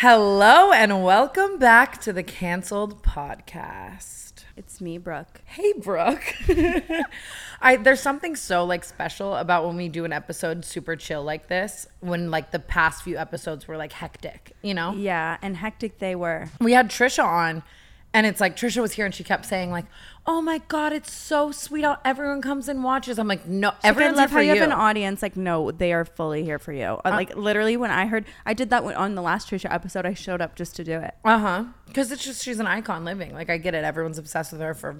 Hello and welcome back to the Cancelled Podcast. It's me, Brooke. Hey, Brooke. I there's something so like special about when we do an episode super chill like this. When like the past few episodes were like hectic, you know. Yeah, and hectic they were. We had Trisha on, and it's like Trisha was here and she kept saying like, "Oh my god, it's so sweet how everyone comes and watches." I'm like, "No, Everyone everyone's love here how for you you." have an audience. Like, no, they are fully here for you. Uh, like, literally, when I heard, I did that on the last Trisha episode. I showed up just to do it. Uh huh. Because it's just she's an icon living. Like I get it. Everyone's obsessed with her for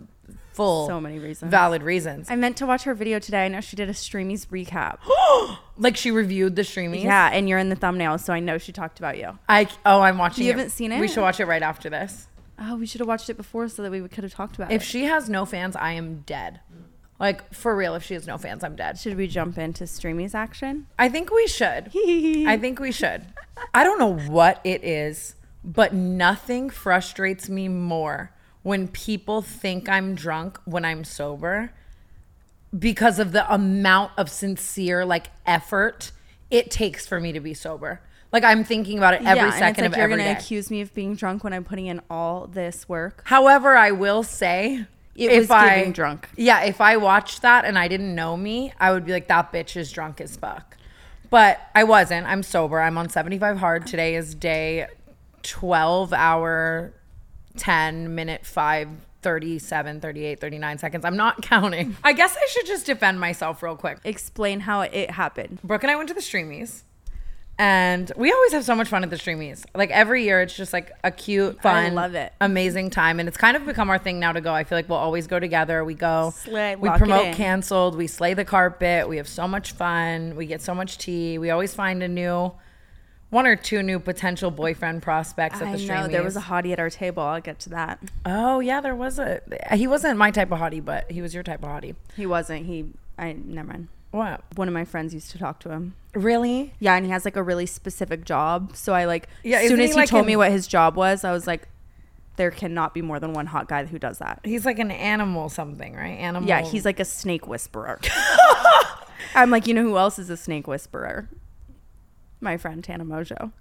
full, So many reasons. valid reasons. I meant to watch her video today. I know she did a Streamys recap. like she reviewed the streaming. yeah, and you're in the thumbnail, so I know she talked about you. I oh I'm watching. You it. haven't seen it? We should watch it right after this. Oh, we should have watched it before so that we could have talked about If it. If she has no fans, I am dead. Like for real, if she has no fans, I'm dead. Should we jump into Streamy's action? I think we should. I think we should. I don't know what it is, but nothing frustrates me more when people think I'm drunk when I'm sober because of the amount of sincere like effort it takes for me to be sober. Like I'm thinking about it every yeah, and second like of you're every gonna day. accuse me of being drunk when I'm putting in all this work. However, I will say It if was I, giving drunk. Yeah, if I watched that and I didn't know me, I would be like, that bitch is drunk as fuck. But I wasn't. I'm sober. I'm on 75 hard. Today is day 12 hour, 10 minute, 5, 37, 38, 39 seconds. I'm not counting. I guess I should just defend myself real quick. Explain how it happened. Brooke and I went to the Streamys. And we always have so much fun at the Streamys. Like every year, it's just like a cute, fun, I love it. amazing time. And it's kind of become our thing now to go. I feel like we'll always go together. We go, Slay, we promote canceled, we slay the carpet. We have so much fun. We get so much tea. We always find a new, one or two new potential boyfriend prospects at I the know Streamys. there was a hottie at our table. I'll get to that. oh yeah, there was a. He wasn't my type of hottie, but he was your type of hottie. He wasn't. He. I never mind. What? One of my friends used to talk to him. Really? Yeah, and he has like a really specific job. So I like. Yeah, as soon as he, like, told in- me what his job was, I was like, there cannot be more than one hot guy who does that. He's like an animal something, right? Animal. Yeah, he's like a snake whisperer. I'm like, you know who else is a snake whisperer? My friend Tana Mongeau.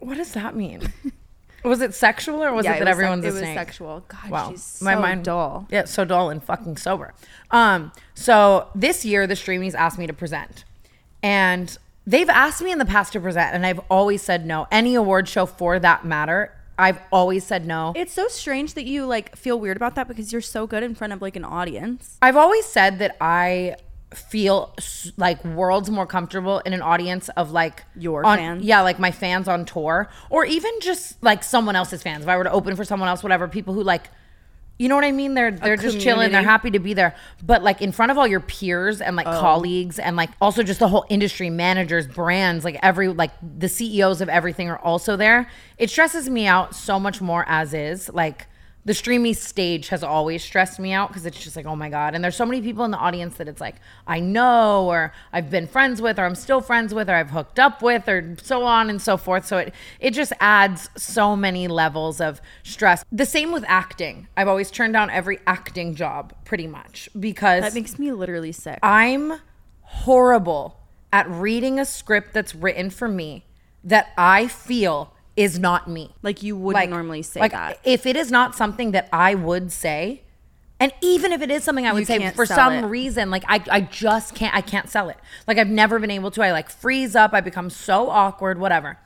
What does that mean? was it sexual or was yeah, it that was sec- everyone's a it was sexual. God, Wow, she's so my mind dull. Yeah, so dull and fucking sober. Um, so this year the Streamys asked me to present, and they've asked me in the past to present, and I've always said no. Any award show for that matter, I've always said no. It's so strange that you like feel weird about that because you're so good in front of like an audience. I've always said that I feel like worlds more comfortable in an audience of like Your on- fans? Yeah, like my fans on tour, or even just like someone else's fans. If I were to open for someone else, whatever, people who like. You know what I mean? They're they're just chilling. They're happy to be there. But like in front of all your peers and Oh. like colleagues and like also just the whole industry, managers, brands, like every like the CEOs of everything are also there. It stresses me out so much more as is. Like the streamy stage has always stressed me out because it's just like, oh my God. And there's so many people in the audience that it's like, I know, or I've been friends with, or I'm still friends with, or I've hooked up with, or so on and so forth. So it it just adds so many levels of stress. The same with acting. I've always turned down every acting job pretty much because That makes me literally sick. I'm horrible at reading a script that's written for me that I feel is not me like you wouldn't normally say like, that. If it is not something that I would say, and even if it is something I would You say for some it. reason, like I, I just can't, I can't sell it. Like I've never been able to. I like freeze up. I become so awkward, whatever.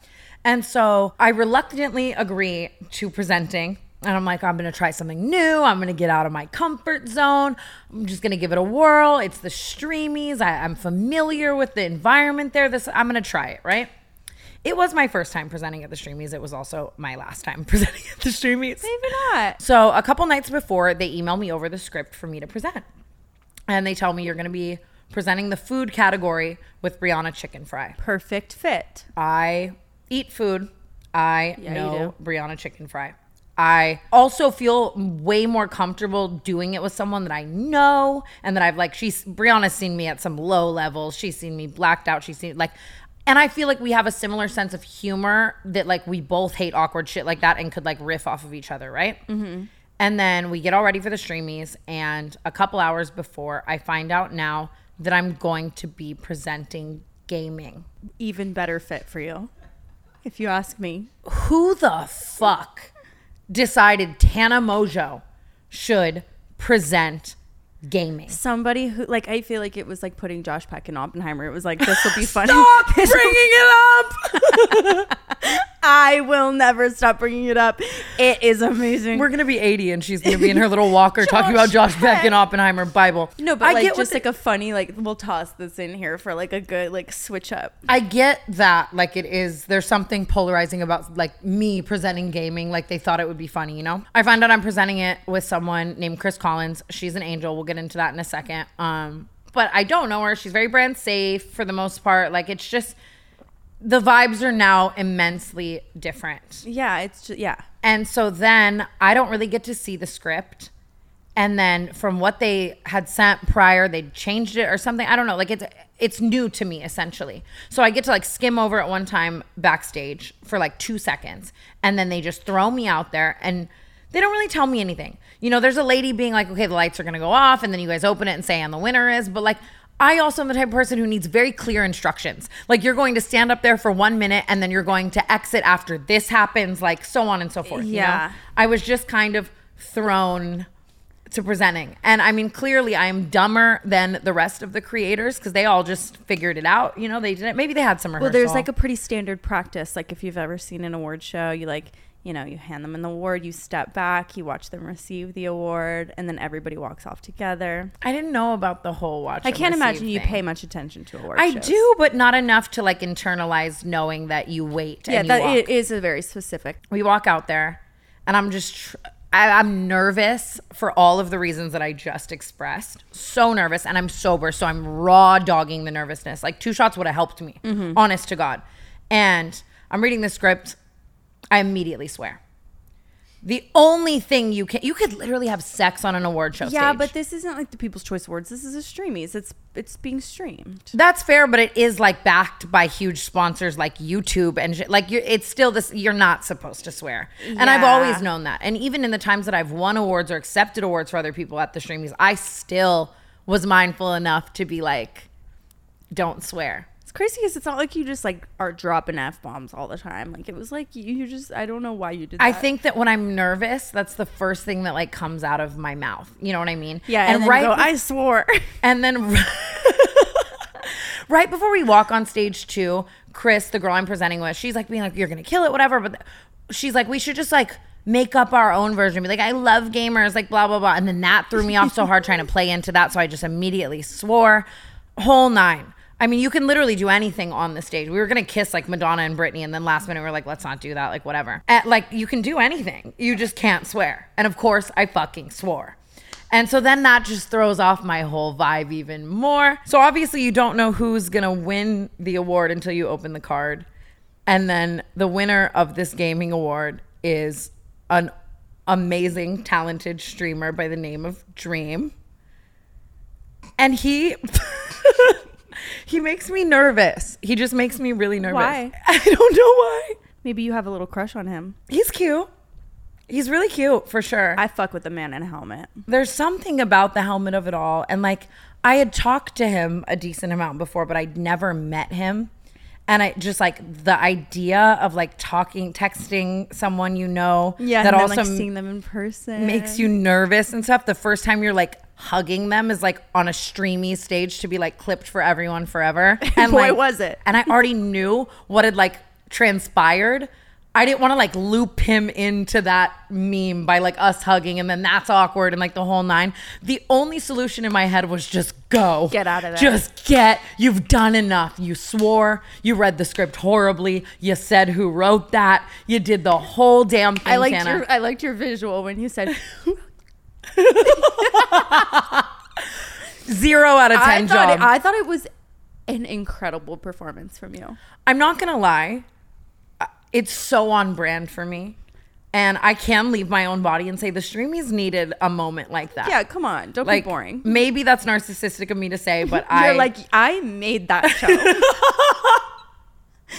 And so I reluctantly agree to presenting. And I'm like, I'm gonna try something new. I'm gonna get out of my comfort zone. I'm just gonna give it a whirl. It's the streamys. I, I'm familiar with the environment there. This I'm gonna try it, right? It was my first time presenting at the Streamys. It was also my last time presenting at the Streamys. Maybe not. So a couple nights before, they email me over the script for me to present, and they tell me you're going to be presenting the food category with Brianna Chickenfry. Perfect fit. I eat food. I Yeah, know Brianna Chickenfry. I also feel way more comfortable doing it with someone that I know and that I've like she's Brianna's seen me at some low levels. She's seen me blacked out. She's seen like and I feel like we have a similar sense of humor that like we both hate awkward shit like that and could like riff off of each other, right? Mm-hmm. And then we get all ready for the streamys and a couple hours before I find out now that I'm going to be presenting gaming. Even better fit for you. If you ask me. who the fuck decided Tana Mongeau should present gaming? Somebody who like I feel like it was like putting Josh Peck in Oppenheimer. It was like this will be funny. Stop bringing it up. I will never stop bringing it up. It is amazing. We're gonna be 80 and she's gonna be in her little walker talking about Josh Peck and Oppenheimer Bible. no, but I like get just the- like a funny like we'll toss this in here for like a good like switch up. I get that like it is there's something polarizing about like me presenting gaming like they thought it would be funny, you know? I find out I'm presenting it with someone named Kris Collins. She's an angel. We'll get into that in a second. Um but I don't know her. She's very brand safe for the most part. Like it's just the vibes are now immensely different. Yeah, it's just yeah. And so then I don't really get to see the script. And then from what they had sent prior, they changed it or something. I don't know. Like it's it's new to me essentially. So I get to like skim over at one time backstage for like 2 seconds and then they just throw me out there and they don't really tell me anything. You know, there's a lady being like, "Okay, the lights are going to go off." And then you guys open it and say and the winner is, but like I also am the type of person who needs very clear instructions. Like you're going to stand up there for one minute and then you're going to exit after this happens, like so on and so forth. you know? Yeah. I was just kind of thrown to presenting. And I mean, clearly I am dumber than the rest of the creators because they all just figured it out. You know, they didn't, maybe they had some rehearsal. Well, there's like a pretty standard practice. Like if you've ever seen an award show, you like, you know, you hand them an award, you step back, you watch them receive the award, and then everybody walks off together. I didn't know about the whole watch. I can't imagine you pay much attention to award I shows. do, but not enough to like internalize knowing that you wait. Yeah, and you that walk. it is a very specific. we walk out there and i'm just tr- I, i'm nervous for all of the reasons that i just expressed so nervous and i'm sober so i'm raw dogging the nervousness like two shots would have helped me mm-hmm. honest to god and i'm reading the script i immediately swear the only thing you can you could literally have sex on an award show Yeah, stage. but this isn't like the People's Choice Awards. This is a streamys. It's it's being streamed. That's fair, but it is like backed by huge sponsors like YouTube and like you're, it's still this. You're not supposed to swear, and I've always known that. And even in the times that I've won awards or accepted awards for other people at the streamys, I still was mindful enough to be like, don't swear. It's crazy because it's not like you just like are dropping f bombs all the time. Like it was like you, you just I don't know why you did. That. I think that when I'm nervous, that's the first thing that like comes out of my mouth. You know what I mean? Yeah, and, then right, go, I swore. and then right before we walk on stage two, Kris, the girl I'm presenting with, she's like being like, "You're gonna kill it, whatever." But she's like, "We should just like." Make up our own version. Be like, I love gamers, like blah blah blah. And then that threw me off so hard trying to play into that. So I just immediately swore. Whole nine. I mean, you can literally do anything on the stage. We were gonna kiss like Madonna and Britney, and then last minute we are like, let's not do that. Like whatever. And, like you can do anything. You just can't swear. And of course, I fucking swore. And so then that just throws off my whole vibe even more. So obviously you don't know who's gonna win the award until you open the card. And then the winner of this gaming award is an amazing, talented streamer by the name of Dream. And he he makes me nervous. He just makes me really nervous. Why? I don't know why. Maybe you have a little crush on him. He's cute. He's really cute for sure. I fuck with the man in a helmet. There's something about the helmet of it all. And like I had talked to him a decent amount before, but I'd never met him. And I just like the idea of like talking, texting someone you know Yeah, that also like, seeing them in person makes you nervous and stuff. The first time you're like hugging them is like on a streamy stage to be like clipped for everyone forever. And Boy, like, was it. And I already knew what had like transpired. I didn't want to like loop him into that meme by like us hugging and then that's awkward and like the whole nine. The only solution in my head was just go. Get out of there. Just get. You've done enough. You swore. You read the script horribly. You said who wrote that. You did the whole damn thing. I liked Tana. your I liked your visual when you said Zero out of I ten thought job. it, I thought it was an incredible performance from you. I'm not gonna lie, uh, it's so on brand for me, and I can leave my own body and say the streamys needed a moment like that. Yeah, come on, don't like be boring. Maybe that's narcissistic of me to say, but I You're like I made that show.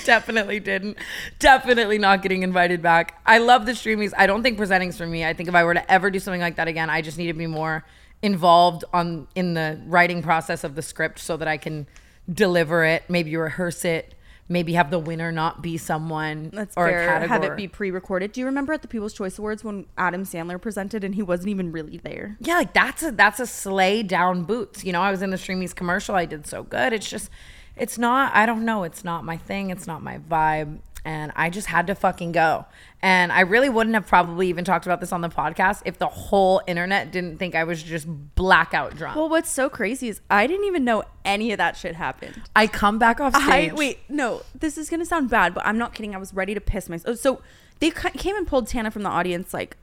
definitely didn't. Definitely not getting invited back. I love the streamys. I don't think presenting's for me. I think if I were to ever do something like that again, I just need to be more involved on in the writing process of the script so that I can deliver it, maybe rehearse it, maybe have the winner not be someone That's or fair. a category. Have it be pre-recorded. Do you remember at the People's Choice Awards when Adam Sandler presented and he wasn't even really there? yeah, like that's a that's a sleigh down boots. You know, I was in the Streamys commercial. I did so good. It's just, it's not. I don't know. It's not my thing. It's not my vibe. And I just had to fucking go. And I really wouldn't have probably even talked about this on the podcast if the whole internet didn't think I was just blackout drunk. Well, what's so crazy is I didn't even know any of that shit happened. I come back off stage. I wait, no, this is gonna sound bad, but I'm not kidding. I was ready to piss myself. Oh, so they came and pulled Tana from the audience like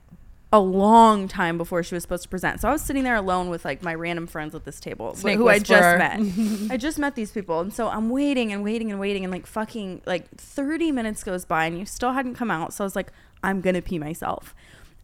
a long time before she was supposed to present. So I was sitting there alone with like my random friends at this table Snake who I just met. I just met these people, and so I'm waiting and waiting and waiting, and like fucking like 30 minutes goes by, and you still hadn't come out. So I was like, I'm gonna pee myself,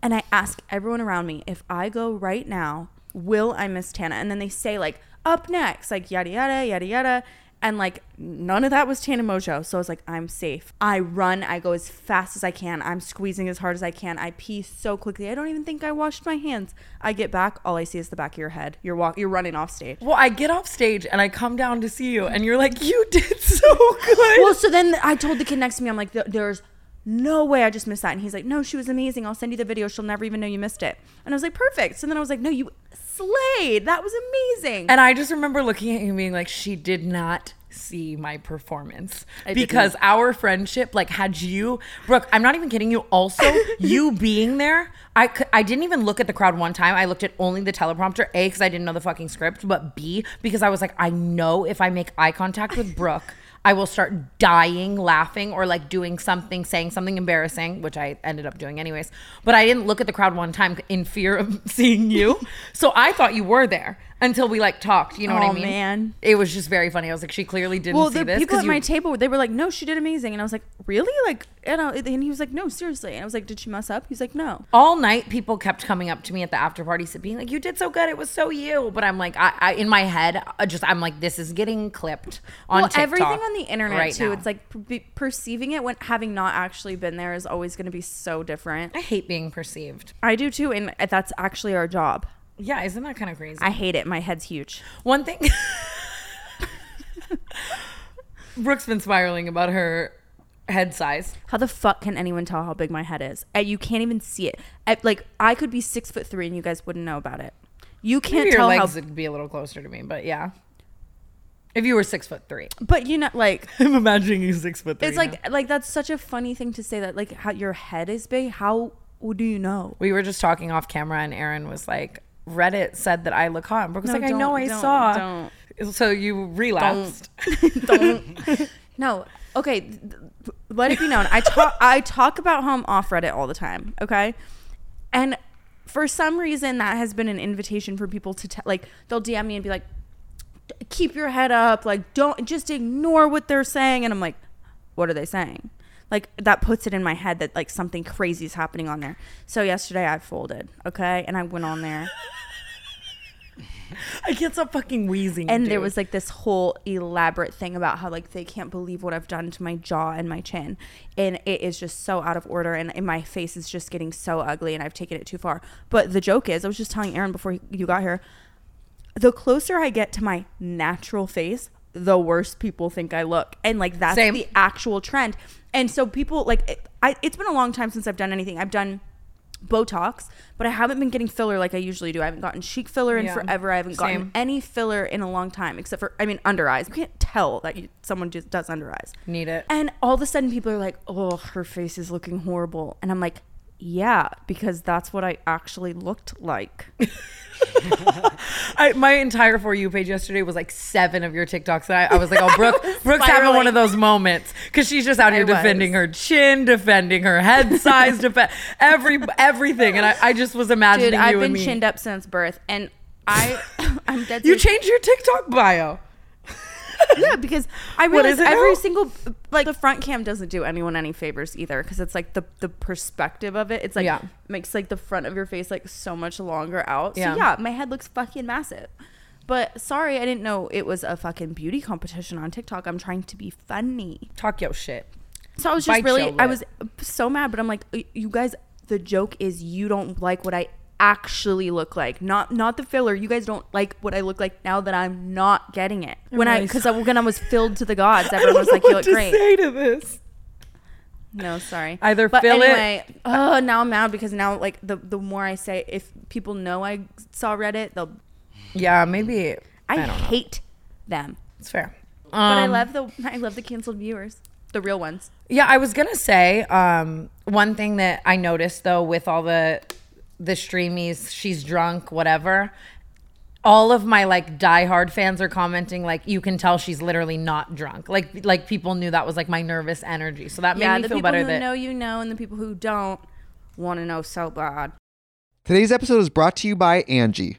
and I ask everyone around me if I go right now, will I miss Tana? And then they say like up next, like yada yada yada yada. And like none of that was Tana Mongeau. So I was like, I'm safe. I run, I go as fast as I can. I'm squeezing as hard as I can. I pee so quickly. I don't even think I washed my hands. I get back, all I see is the back of your head. You're walk you're running off stage. well, I get off stage and I come down to see you, and you're like, "You did so good." Well, so then I told the kid next to me, I'm like, there's no way I just missed that. And he's like, no, she was amazing. I'll send you the video. She'll never even know you missed it. And I was like, perfect. So then I was like, no, you slayed. That was amazing. And I just remember looking at you and being like, she did not see my performance I because didn't. our friendship, like, had you, Brooke, I'm not even kidding you. Also, you being there, I I didn't even look at the crowd one time. I looked at only the teleprompter. A, because I didn't know the fucking script, but B, because I was like, I know if I make eye contact with Brooke. I will start dying laughing or like doing something, saying something embarrassing, which I ended up doing anyways. But I didn't look at the crowd one time in fear of seeing you. so I thought you were there until we like talked. You know what I Oh, mean? man. It was just very funny. I was like, she clearly didn't well, see the this. people 'cause at my table, they were like, no, she did amazing. And I was like, really? Like, you know, and he was like, no, seriously. And I was like, did she mess up? He's like, no. all night people kept coming up to me at the after party being like you did so good it was so you but i'm like i, I in my head I just i'm like this is getting clipped on well, TikTok everything on the internet right too. now. It's like per- perceiving it when having not actually been there is always going to be so different. i hate being perceived I do too, and that's actually our job. Yeah isn't that kind of crazy I hate it. My head's huge. one thing Brooke's been spiraling about her head size. How the fuck can anyone tell how big my head is? Uh, you can't even see it. I, like I could be six foot three and you guys wouldn't know about it. You can't Maybe your tell legs how. would be a little closer to me, but yeah. If you were six foot three, But you know, like I'm imagining you six foot three. it's like like that's such a funny thing to say that like how your head is big. How do you know? we were just talking off camera, and Aaron was like, "Reddit said that I look hot." And Brooke was No, like, "I know, I don't- saw." So you relapsed. Don't. no. Okay. Let it be known. I talk. I talk about I'm off Reddit all the time. Okay. And for some reason, that has been an invitation for people to tell. Like they'll DM me and be like, "Keep your head up. Like don't just ignore what they're saying." And I'm like, "What are they saying?" Like that puts it in my head that like something crazy is happening on there. So yesterday I folded. Okay, and I went on there. I can't stop fucking wheezing. and there was like this whole elaborate thing about how like they can't believe what I've done to my jaw and my chin, and it is just so out of order, and, and my face is just getting so ugly, and I've taken it too far. But the joke is, I was just telling Aaron before you got here, the closer I get to my natural face, the worse people think I look, and like that's Same. the actual trend. And so people like it, I. It's been a long time since I've done anything. I've done. Botox, but I haven't been getting filler like I usually do. I haven't gotten cheek filler in Yeah. forever. I haven't gotten Same. any filler in a long time, except for I mean under eyes. You can't tell that you, someone just does under eyes. need it. And all of a sudden, people are like, "Oh, her face is looking horrible," and I'm like, "Yeah, because that's what I actually looked like." I, my entire for you page yesterday was like seven of your TikToks. And I, I was like, oh, Brooke, Brooke's having one of those moments because she's just out here I was. defending her chin, defending her head size, defend every everything. And I, I just was imagining Dude, I've been chinned up since birth, and I, I'm dead. you serious. changed your TikTok bio. Yeah, because I realize every now? single like the front cam doesn't do anyone any favors either because it's like the the perspective of it. It's like Yeah. makes like the front of your face like so much longer out. Yeah. So yeah, my head looks fucking massive. But sorry, I didn't know it was a fucking beauty competition on TikTok. I'm trying to be funny. Talk your shit. So I was just Bite really, I was so mad, but I'm like, you guys, the joke is you don't like what I actually look like, not not the filler. You guys don't like what I look like now that I'm not getting it. When I, because when I was filled to the gods, everyone was like, you look great. say to this. No, sorry. Either but fill it- oh, now I'm mad because now like the the more I say, if people know I saw Reddit, they'll. Yeah, maybe. I, know. hate them, It's fair. but I Um, love the I love the canceled viewers, the real ones. Yeah, I was gonna say um, one thing that I noticed though with all the the streamys, she's drunk, whatever. All of my like diehard fans are commenting like you can tell she's literally not drunk. Like like people knew that was like my nervous energy. So that made Yeah, me the feel people better who that know you know, and the people who don't want to know so bad. Today's episode is brought to you by Angie.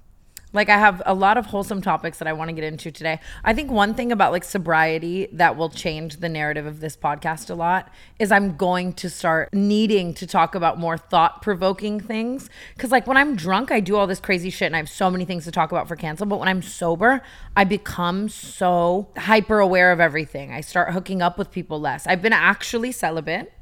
Like I have a lot of wholesome topics that I want to get into today. I think one thing about like sobriety that will change the narrative of this podcast a lot is I'm going to start needing to talk about more thought-provoking things cuz like when I'm drunk I do all this crazy shit and I have so many things to talk about for cancel, but when I'm sober, I become so hyper aware of everything. I start hooking up with people less. I've been actually celibate.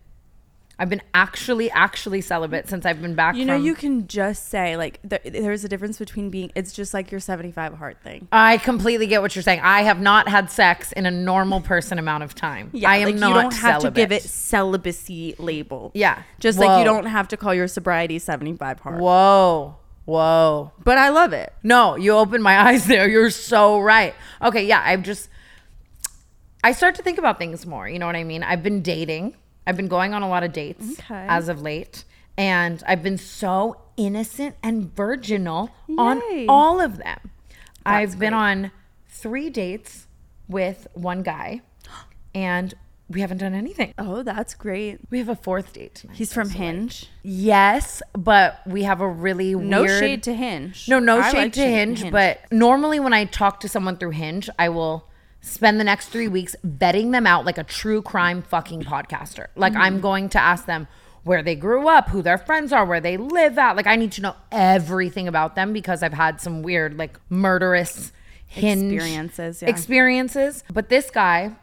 I've been actually actually celibate since I've been back You know, you can just say like th- there's a difference between being. It's just like your 75 hard thing. I completely get what you're saying. I have not had sex in a normal person amount of time. Yeah, I am like not you don't have to give it celibacy label. Yeah. just like you don't have to call your sobriety 75 hard. Whoa. Whoa. But I love it. No, you opened my eyes there. You're so right. Okay, yeah, I've just I start to think about things more. You know what I mean? I've been dating. I've been going on a lot of dates Okay. as of late. And I've been so innocent and virginal on all of them. I've been on three dates with one guy, and we haven't done anything. Oh, that's great. We have a fourth date tonight. He's from Hinge. Yes, but we have a really No weird shade to Hinge. no, no I shade like to Hinge, but normally when I talk to someone through Hinge, I will spend the next three weeks vetting them out like a true crime fucking podcaster. Like Mm-hmm. I'm going to ask them where they grew up, who their friends are, where they live at. Like I need to know everything about them because I've had some weird, like murderous hinge Experiences, yeah. experiences. But this guy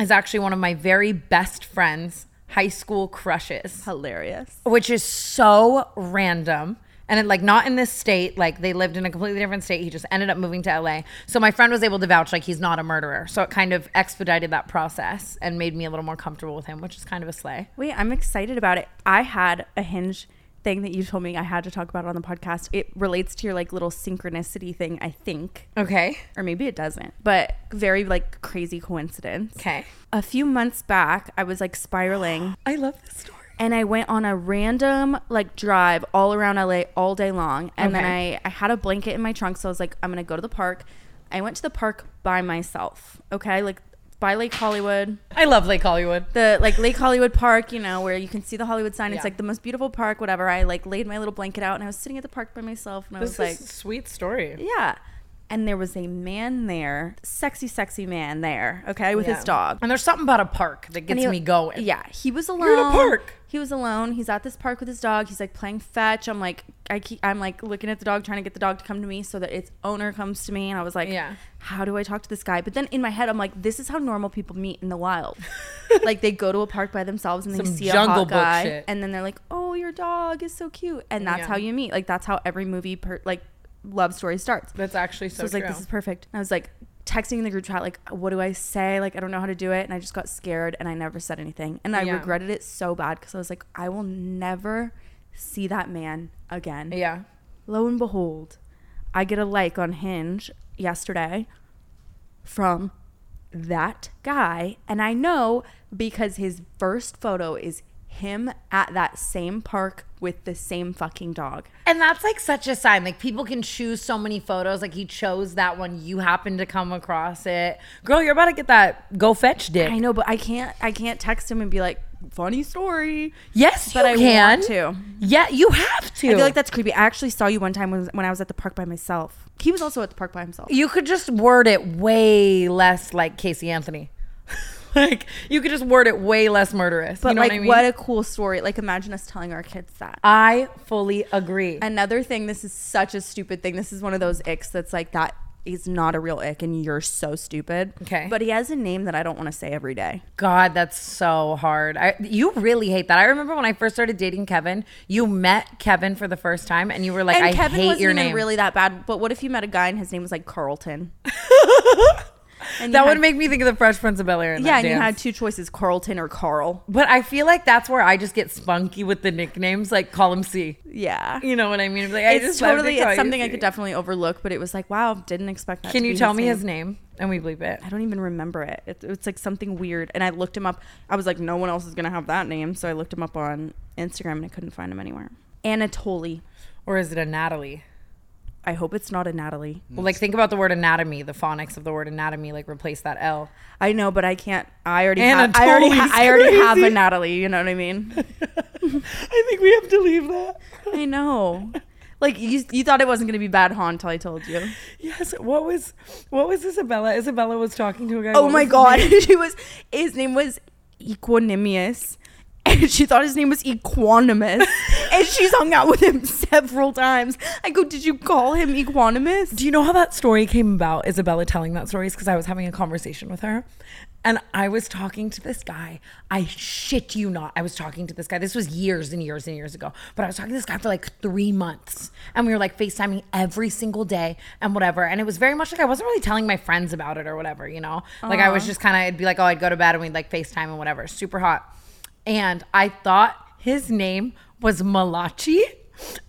is actually one of my very best friends' high school crushes hilarious. which is so random and it, like not in this state like they lived in a completely different state he just ended up moving to la so my friend was able to vouch like he's not a murderer so it kind of expedited that process and made me a little more comfortable with him which is kind of a slay Wait, I'm excited about it. I had a Hinge thing that you told me I had to talk about on the podcast. It relates to your like little synchronicity thing, I think. okay Or maybe it doesn't, but very like crazy coincidence. okay A few months back, I was like spiraling i love this story and I went on a random like drive all around LA all day long. And then I, I had a blanket in my trunk. So I was like, I'm going to go to the park. I went to the park by myself. Okay. Like by Lake Hollywood, i love lake hollywood the like Lake Hollywood Park, you know, where you can see the Hollywood sign. It's Yeah. like the most beautiful park, whatever. I like laid my little blanket out and I was sitting at the park by myself and I was like, sweet story yeah. And there was a man there, sexy, sexy man there, okay, with Yeah. his dog. and there's something about a park that gets he- me going Yeah, he was alone. You're in a park. He was alone. He's at this park with his dog. He's like playing fetch. I'm like, I keep, I'm like looking at the dog, trying to get the dog to come to me so that its owner comes to me. And I was like, Yeah. how do I talk to this guy? But then in my head, I'm like, this is how normal people meet in the wild. like they go to a park by themselves and they see a hot guy, shit. and then they're like, oh, your dog is so cute, and that's Yeah. how you meet. Like that's how every movie, per- like love story starts. that's actually so, So I was like, this is perfect. And I was like texting in the group chat, like, what do I say? Like, I don't know how to do it. And I just got scared and I never said anything. And I Yeah. regretted it so bad because I was like, I will never see that man again. yeah Lo and behold, I get a like on Hinge yesterday from that guy. And I know because his first photo is him at that same park with the same fucking dog. And that's like such a sign. Like people can choose so many photos. Like he chose that one. You happen to come across it. Girl, you're about to get that go fetch dick. I know, but I can't I can't text him and be like, funny story. Yes, But I can. want to. Yeah, you have to. I feel like that's creepy. I actually saw you one time when, when I was at the park by myself. He was also at the park by himself. you could just word it way less like Casey Anthony. like you could just word it way less murderous. But you know like, what I mean? what a cool story! Like, imagine us telling our kids that. I fully agree. Another thing, this is such a stupid thing. This is one of those icks that's like that is not a real ick, and you're so stupid. Okay. But he has a name that I don't want to say every day. God, that's so hard. I, you really hate that. I remember when I first started dating Kevin, you met Kevin for the first time and you were like, and I Kevin hate wasn't your even name. really that bad. But what if you met a guy and his name was like Carlton? and that would make me think of the Fresh Prince of Bel Air. yeah, and you had two choices, Carlton or Carl. But I feel like that's where I just get spunky with the nicknames, like call him C. Yeah. You know what I mean? Like, I it's just love to totally it's something I could definitely overlook, but it was like, wow, didn't expect that. Can you tell me name. his name and we bleep it? I don't even remember it. it. It's like something weird. And I looked him up. I was like, no one else is gonna have that name, so I looked him up on Instagram and I couldn't find him anywhere. Anatoly. Or is it a Natalie? I hope it's not a Natalie. Well, like think about the word anatomy, the phonics of the word anatomy, like replace that L. I know, but I can't. I already have. I already, ha- I already have a. Natalie. You know what I mean? I think we have to leave that. I know. Like you, you thought it wasn't gonna be bad, Han, until I told you. Yes. What was what was Isabella? Isabella was talking to a guy. Oh my god, she was. His name was Equanimous, and she thought his name was Equanimous, and she's hung out with him several times. I go, did you call him Equanimous? Do you know how that story came about? Isabella telling that story is because I was having a conversation with her, and I was talking to this guy. I shit you not, I was talking to this guy. This was years and years and years ago, but I was talking to this guy for like three months, and we were like FaceTiming every single day and whatever. And it was very much like I wasn't really telling my friends about it or whatever, you know. Like I was just kind of, it'd be like, oh, I'd go to bed and we'd like FaceTime and whatever. Super hot, and I thought his name was Malachi,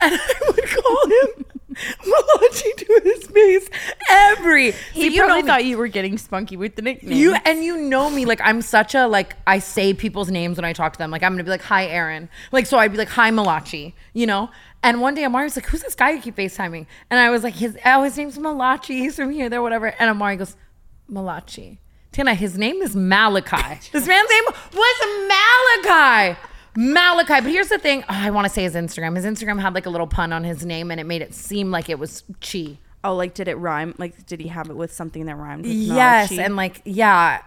and I would call him. Malachi to his face every. He know probably thought you were getting spunky with the nickname. You and you know me, like I'm such a like I say people's names when I talk to them. Like I'm gonna be like, "Hi, Aaron." Like so, I'd be like, "Hi, Malachi," you know. And one day, Amari was like, "Who's this guy you keep Facetiming?" And I was like, "His oh, his name's Malachi. He's from here, there, whatever." And Amari goes, "Malachi." Tina, his name is Malachi. this man's name was Malachi. Malachi. But here's the thing. Oh, I want to say his Instagram. His Instagram had like a little pun on his name, and it made it seem like it was Chi. oh, like did it rhyme? Like did he have it with something that rhymed? With Yes, Malachi? and like yeah,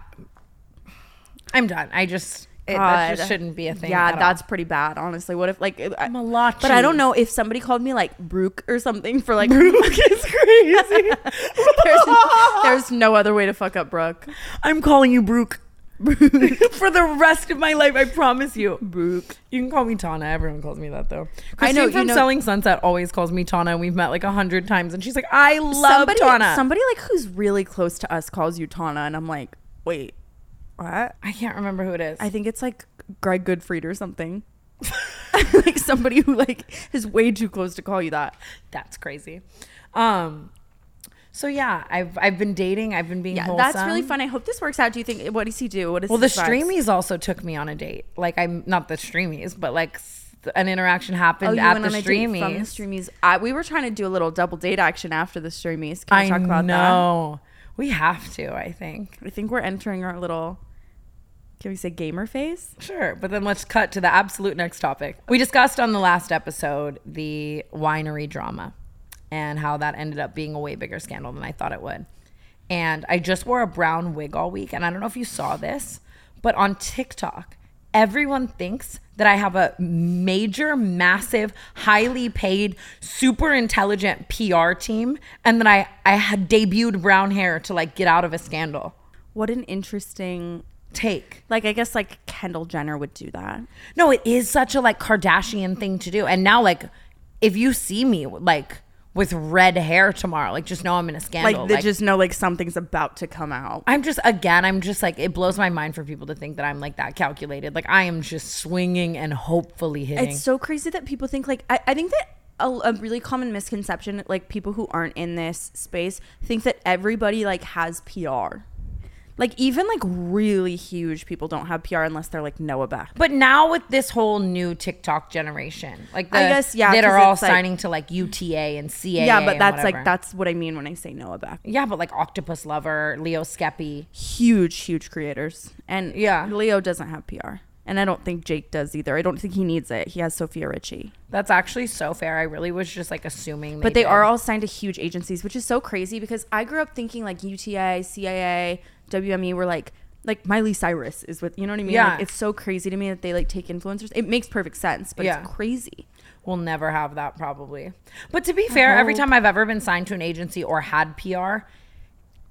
I'm done. I just it, that just shouldn't be a thing. Yeah, at all. that's pretty bad, honestly. What if like I- Malachi. But I don't know if somebody called me like Brooke or something for like Brooke is crazy. there's, there's no other way to fuck up Brooke. I'm calling you Brooke. For the rest of my life, I promise you. Brooke. You can call me Tana. Everyone calls me that though. I Christine know, you from know- Selling Sunset always calls me Tana, and we've met like a hundred times, and she's like, "I love somebody, Tana." somebody like who's really close to us calls you Tana, and I'm like, wait, what? I can't remember who it is. I think it's like Greg Goodfried or something. like somebody who like is way too close to call you that. That's crazy. Um. So yeah, I've I've been dating. I've been being Yeah, wholesome. that's really fun. I hope this works out. Do you think? What does he do? What is Well, the streamys also took me on a date. Like I'm not the streamys, but like an interaction happened Oh, at the on a date streamys. from the streamys. I, we were trying to do a little double date action after the streamys. Can we I talk about that? We have to. I think. I think we're entering our little. Can we say gamer phase? Sure, but then let's cut to the absolute next topic. We discussed on the last episode the winery drama and how that ended up being a way bigger scandal than I thought it would. And I just wore a brown wig all week, and I don't know if you saw this, but on TikTok, everyone thinks that I have a major, massive, highly paid, super intelligent PR team, and that I I had debuted brown hair to like get out of a scandal. What an interesting. Take. Like I guess like Kendall Jenner would do that. No, it is such a like Kardashian thing to do. And now like if you see me like with red hair tomorrow, like just know I'm in a scandal. Like they just know like something's about to come out. I'm just again, I'm just like it blows my mind for people to think that I'm like that calculated. Like I am just swinging and hopefully hitting. It's so crazy that people think like I, I think that a, a really common misconception like people who aren't in this space think that everybody like has PR. Like even like really huge people don't have PR unless they're like Noah Beck. but now with this whole new TikTok generation, like the, I guess, yeah, that are all like- signing to like UTA and CAA. yeah, but that's like that's what I mean when I say Noah Beck. yeah, but like Octopus Lover, Leo Skepi. Huge, huge creators, and Yeah. Leo doesn't have PR, and I don't think Jake does either. I don't think he needs it. He has Sofia Richie. That's actually so fair. I really was just like assuming. but they did. are all signed to huge agencies, which is so crazy because I grew up thinking like UTA, CAA, WME were like like Miley Cyrus is with you know what I mean? Yeah. Like, it's so crazy to me that they like take influencers. It makes perfect sense, but Yeah. it's crazy. We'll never have that probably. But to be fair, every time I've ever been signed to an agency or had PR,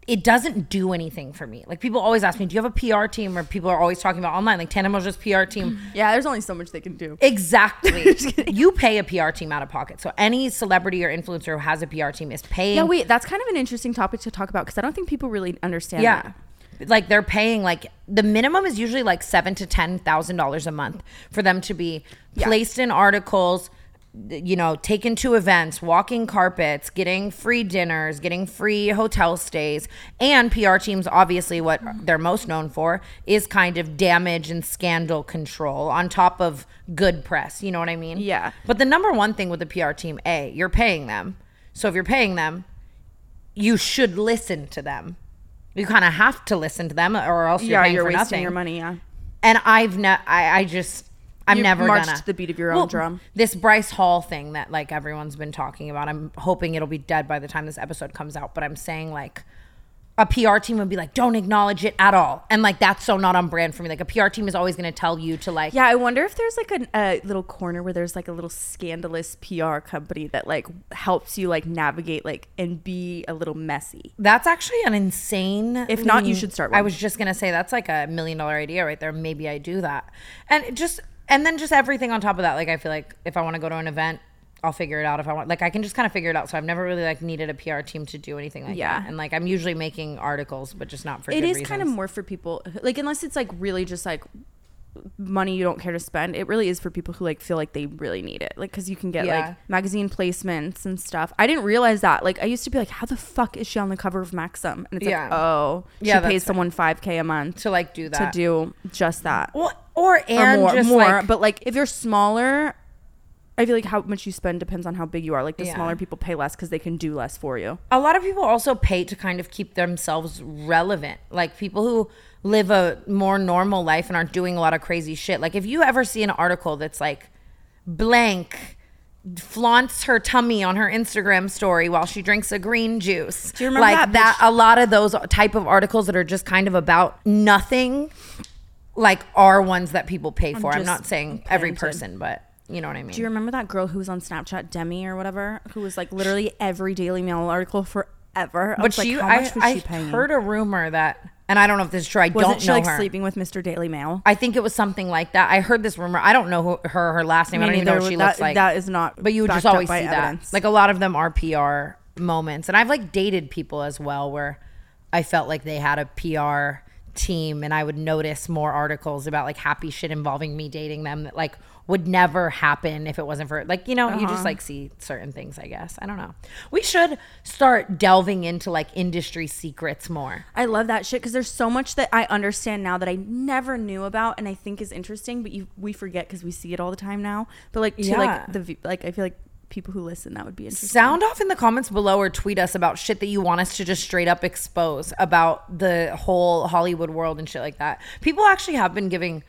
it doesn't do anything for me. Like people always ask me, "Do you have a PR team?" Or people are always talking about online, like Tanimo's PR team. Yeah, there's only so much they can do. Exactly. you pay a PR team out of pocket. So any celebrity or influencer who has a PR team is paying. Yeah, wait, that's kind of an interesting topic to talk about because I don't think people really understand. Yeah. that. Like they're paying like the minimum is usually like seven to ten thousand dollars a month for them to be placed in articles, you know, taken to events, walking carpets, getting free dinners, getting free hotel stays, and PR teams obviously what they're most known for is kind of damage and scandal control on top of good press. You know what I mean? Yeah. But the number one thing with the PR team, A, you're paying them. So if you're paying them, you should listen to them. You kind of have to listen to them, or else you're yeah, paying you're for wasting nothing. your money. Yeah. And I've ne- I, I just I'm You never marched gonna to the beat of your own drum. This Bryce Hall thing that like everyone's been talking about. I'm hoping it'll be dead by the time this episode comes out. But I'm saying like a PR team would be like, don't acknowledge it at all, and like that's so not on brand for me. Like a PR team is always going to tell you to like Yeah, I wonder if there's like a, a little corner where there's like a little scandalous PR company that like helps you like navigate like and be a little messy. That's actually an insane. If not, you should start I was just gonna say that's like a million dollar idea right there. Maybe I do that, and just and then just everything on top of that. Like I feel like if I want to go to an event, I'll figure it out. If I want, like I can just kind of figure it out. So I've never really like needed a PR team to do anything like Yeah. that. And like I'm usually making articles, but just not for. It is kind of more for people like unless it's like really just like money you don't care to spend. It really is for people who like feel like they really need it. Like because you can get Yeah. like magazine placements and stuff. I didn't realize that. Like I used to be like, how the fuck is she on the cover of Maxim? And it's Yeah. like, oh, Yeah, that's pays someone five k a month to like do that to do just that. well, or or and more, just more. like but like if you're smaller, I feel like how much you spend depends on how big you are. Like the Yeah. smaller people pay less because they can do less for you. a lot of people also pay to kind of keep themselves relevant. Like people who live a more normal life and aren't doing a lot of crazy shit. Like if you ever see an article that's like blank flaunts her tummy on her Instagram story while she drinks a green juice. Do you remember like that bitch- a lot of those type of articles that are just kind of about nothing like are ones that people pay for. I'm, just not saying every person, but you know what I mean. Do you remember that girl who was on Snapchat, Demi or whatever, who was like literally every Daily Mail article forever? I but like, she, how I, I she paying? heard a rumor that, and I don't know if this is true. I Wasn't don't she know like her. sleeping with Mr. Daily Mail? I think it was something like that. I heard this rumor. I don't know who, her her last name. I don't even know what she that, looks like. That is not. but you would just always see evidence. that. Like a lot of them are PR moments, and I've like dated people as well where I felt like they had a PR team, and I would notice more articles about like happy shit involving me dating them that like would never happen if it wasn't for like you know you Uh-huh. just like see certain things. I guess I don't know. We should start delving into like industry secrets more. I love that shit because there's so much that I understand now that I never knew about and I think is interesting, but you we forget because we see it all the time now. But like to Yeah. like the like I feel like people who listen that would be interesting. Sound off in the comments below or tweet us about shit that you want us to just straight up expose about the whole Hollywood world and shit like that. People actually have been giving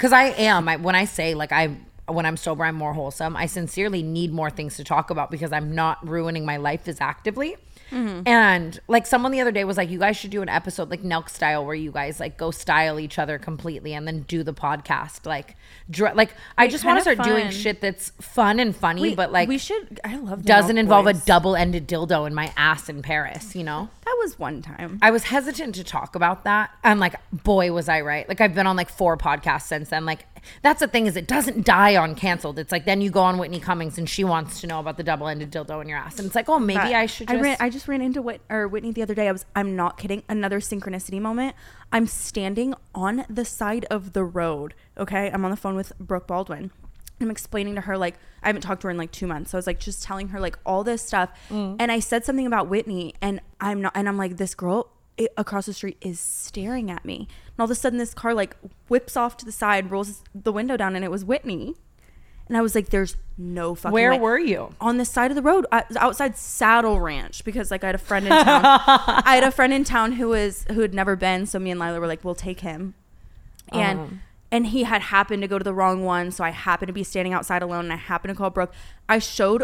because I am I, when I say like I when I'm sober I'm more wholesome. I sincerely need more things to talk about because I'm not ruining my life as actively. Mm-hmm. And like someone the other day was like, you guys should do an episode like Nelk style where you guys like go style each other completely and then do the podcast. Like, dr- like I just want to start doing shit that's fun and funny, We- but like we should. I love doesn't involve a double-ended dildo in my ass in Paris, you know? That was one time. I was hesitant to talk about that. And like, boy, was I right. Like I've been on like four podcasts since then. Like that's the thing is it doesn't die on canceled. It's like then you go on Whitney Cummings and she wants to know about the double-ended dildo in your ass. And it's like, oh, maybe I should just I ran. I just ran into Whit or Whitney the other day. I was. I'm not kidding. Another synchronicity moment. I'm standing on the side of the road. Okay, I'm on the phone with Brooke Baldwin. I'm explaining to her like I haven't talked to her in like two months. So I was like just telling her like all this stuff, Mm. and I said something about Whitney, and I'm not, and I'm like this girl across the street is staring at me, and all of a sudden this car like whips off to the side, rolls the window down, and it was Whitney. And I was like, "There's no fucking." Where way. were you? On the side of the road, outside Saddle Ranch, because like I had a friend in town. I had a friend in town who was who had never been, so me and Lila were like, "We'll take him," and Oh. and he had happened to go to the wrong one, so I happened to be standing outside alone, and I happened to call Brooke. I showed,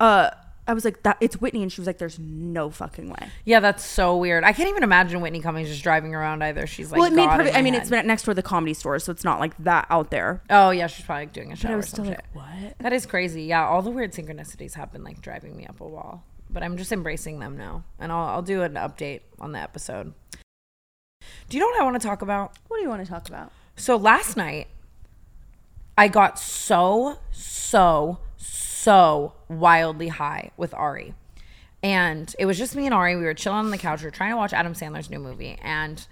uh, I was like, "That it's Whitney," and she was like, "There's no fucking way." Yeah, that's so weird. I can't even imagine Whitney Cummings just driving around either. She's like, well, it made perfect. I mean, head. it's been next door to the comedy store, so it's not like that out there. Oh yeah, she's probably doing a But show I was still shit. like, "What?" That is crazy. Yeah, all the weird synchronicities have been like driving me up a wall. But I'm just embracing them now. And I'll, I'll do an update on the episode. Do you know what I want to talk about? What do you want to talk about? So last night, I got so, so, so wildly high with Ari. And it was just me and Ari. We were chilling on the couch. We were trying to watch Adam Sandler's new movie. And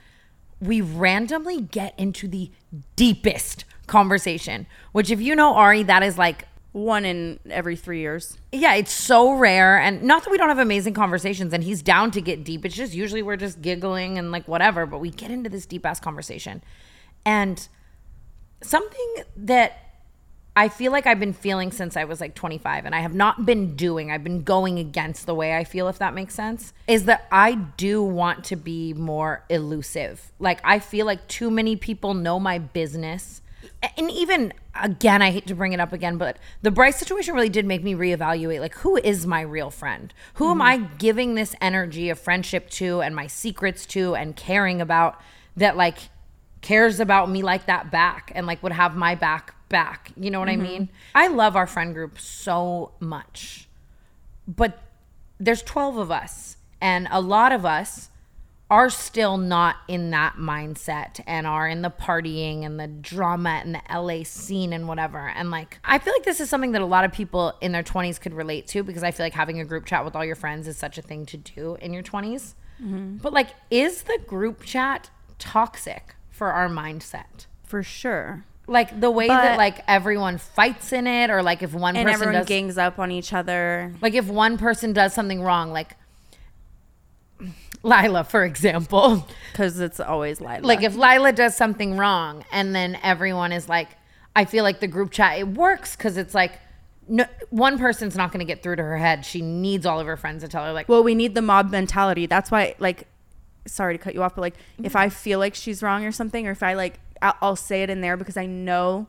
we randomly get into the deepest conversation, which, if you know Ari, that is like One in every three years. yeah, it's so rare. And not that we don't have amazing conversations and he's down to get deep. It's just usually we're just giggling and like whatever, but we get into this deep ass conversation. And something that I feel like I've been feeling since I was like 25 and I have not been doing. I've been going against the way I feel if that makes sense. Is that I do want to be more elusive. Like I feel like too many people know my business. And even again, I hate to bring it up again, but the Bryce situation really did make me reevaluate like who is my real friend? Who am I mm-hmm. giving this energy of friendship to and my secrets to and caring about that like cares about me like that back and like would have my back back. You know what I mean? Mm-hmm. I love our friend group so much. But there's 12 of us and a lot of us are still not in that mindset and are in the partying and the drama and the LA scene and whatever. And like, I feel like this is something that a lot of people in their 20s could relate to because I feel like having a group chat with all your friends is such a thing to do in your 20s. Mm-hmm. But like, is the group chat toxic for our mindset? For sure. Like the way that like everyone fights in it, or like if one And person everyone does, gangs up on each other. like if one person does something wrong, like Lila, for example, Because it's always Lila. like if Lila does something wrong, and then everyone is like, I feel like the group chat it works because it's like. No, one person's not going to get through to her head. She needs all of her friends to tell her, like, well, we need the mob mentality. That's why, like, sorry to cut you off, but like, Mm-hmm. if I feel like she's wrong or something, or if I like, I'll, I'll say it in there because I know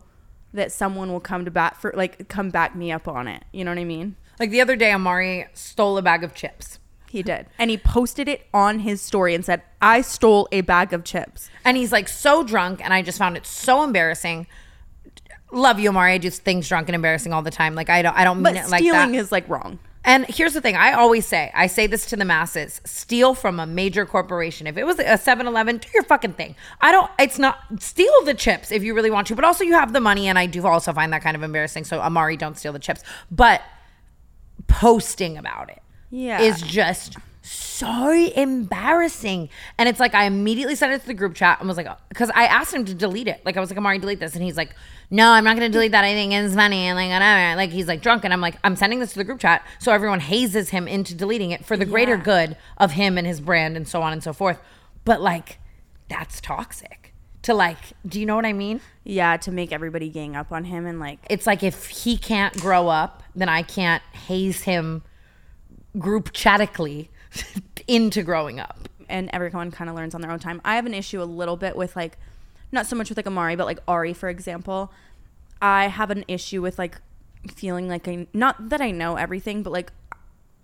that someone will come to bat for, like, come back me up on it. You know what I mean? like the other day, Amari stole a bag of chips. He did. And he posted it on his story and said, I stole a bag of chips. And he's like so drunk, and I just found it so embarrassing. Love you, Amari. I do things drunk and embarrassing all the time. Like I don't, I don't mean But it like stealing is like wrong. And here's the thing: I always say, I say this to the masses: steal from a major corporation. If it was a 7-Eleven, do your fucking thing. I don't. It's not steal the chips if you really want to, but also you have the money, and I do also find that kind of embarrassing. So Amari, don't steal the chips. But posting about it Yeah. is just so embarrassing. And it's like I immediately sent it to the group chat and was like, because I asked him to delete it. Like I was like, Amari, delete this, and he's like, No, I'm not gonna delete that. I think it's funny and like whatever. Like he's like drunk, and I'm like, I'm sending this to the group chat so everyone hazes him into deleting it for the greater Yeah. good of him and his brand and so on and so forth. But like, that's toxic. To like, do you know what I mean? Yeah, to make everybody gang up on him and like, It's like if he can't grow up, then I can't haze him group chatically into growing up. and everyone kind of learns on their own time. I have an issue a little bit with like, not so much with like Amari, but like Ari, for example. I have an issue with like feeling like I, not that I know everything, but like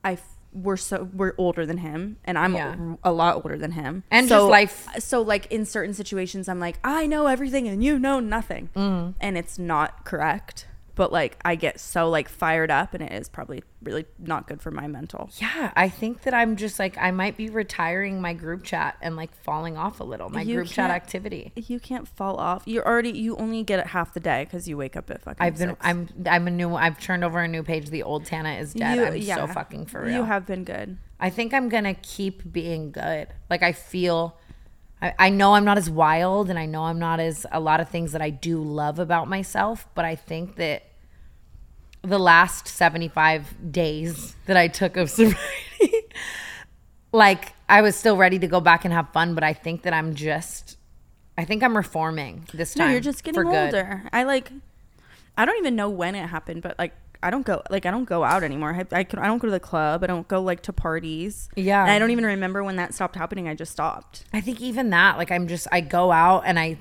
I we're so, we're older than him and I'm Yeah. a, a lot older than him. And so, just life- So like in certain situations, I'm like, I know everything and you know nothing. Mm-hmm. And it's not correct. But like I get so like fired up and it is probably really not good for my mental. Yeah, I think that I'm just like I might be retiring my group chat and like falling off a little my You group chat activity. You can't fall off. You're already you only get it half the day because you wake up at fucking. I've been six. I'm I'm a new I've turned over a new page. The old Tana is dead. You- I'm so fucking for real. You have been good. I think I'm gonna keep being good. Like I feel I, I know I'm not as wild and I know I'm not as a lot of things that I do love about myself, but I think that the last 75 days that I took of sobriety, like I was still ready to go back and have fun, but I think that I'm just I think I'm reforming this time. No, you're just getting good. older. I like. I don't even know when it happened, but like I don't go like I don't go out anymore. I I, can, I don't go to the club. I don't go like to parties. Yeah. And I don't even remember when that stopped happening. I just stopped. I think even that, like, I'm just, I go out and I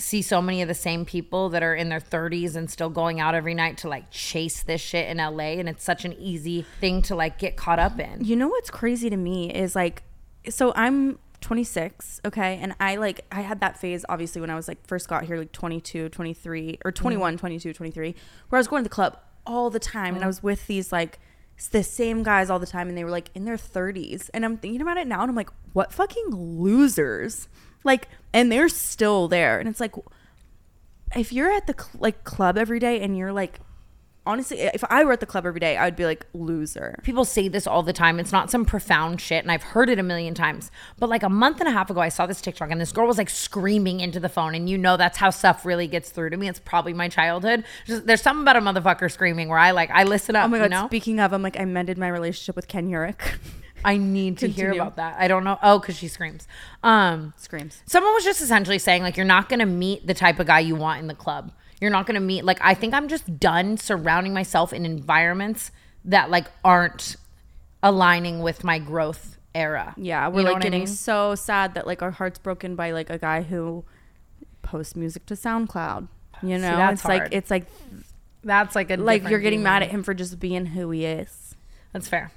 see so many of the same people that are in their 30s and still going out every night to like chase this shit in LA. And it's such an easy thing to like get caught up in. You know what's crazy to me is like, so I'm 26, okay? And I like, I had that phase obviously when I was like first got here, like 22, 23, or 21, mm. 22, 23, where I was going to the club all the time and mm. I was with these like, s- the same guys all the time and they were like in their 30s. And I'm thinking about it now and I'm like, what fucking losers? Like, and they're still there. And it's like, if you're at the cl- like club every day and you're like, honestly, if I were at the club every day, I would be like, loser. People say this all the time. It's not some profound shit, and I've heard it a million times. But like a month and a half ago, I saw this TikTok, and this girl was like screaming into the phone, and you know that's how stuff really gets through to me. It's probably my childhood. Just, there's something about a motherfucker screaming where I like I listen up. Oh my god! you know? Speaking of, I'm like I mended my relationship with Ken Urich. I need to hear about that. I don't know. Oh, because she screams. Um, Screams. Someone was just essentially saying like you're not gonna meet the type of guy you want in the club. You're not gonna meet like I think I'm just done surrounding myself in environments that like aren't aligning with my growth era. Yeah, we're know like what I getting mean? so sad that like our hearts broken by like a guy who posts music to SoundCloud. You know, that's it's like it's like That's like a like you're getting mad at him for just being who he is. That's fair.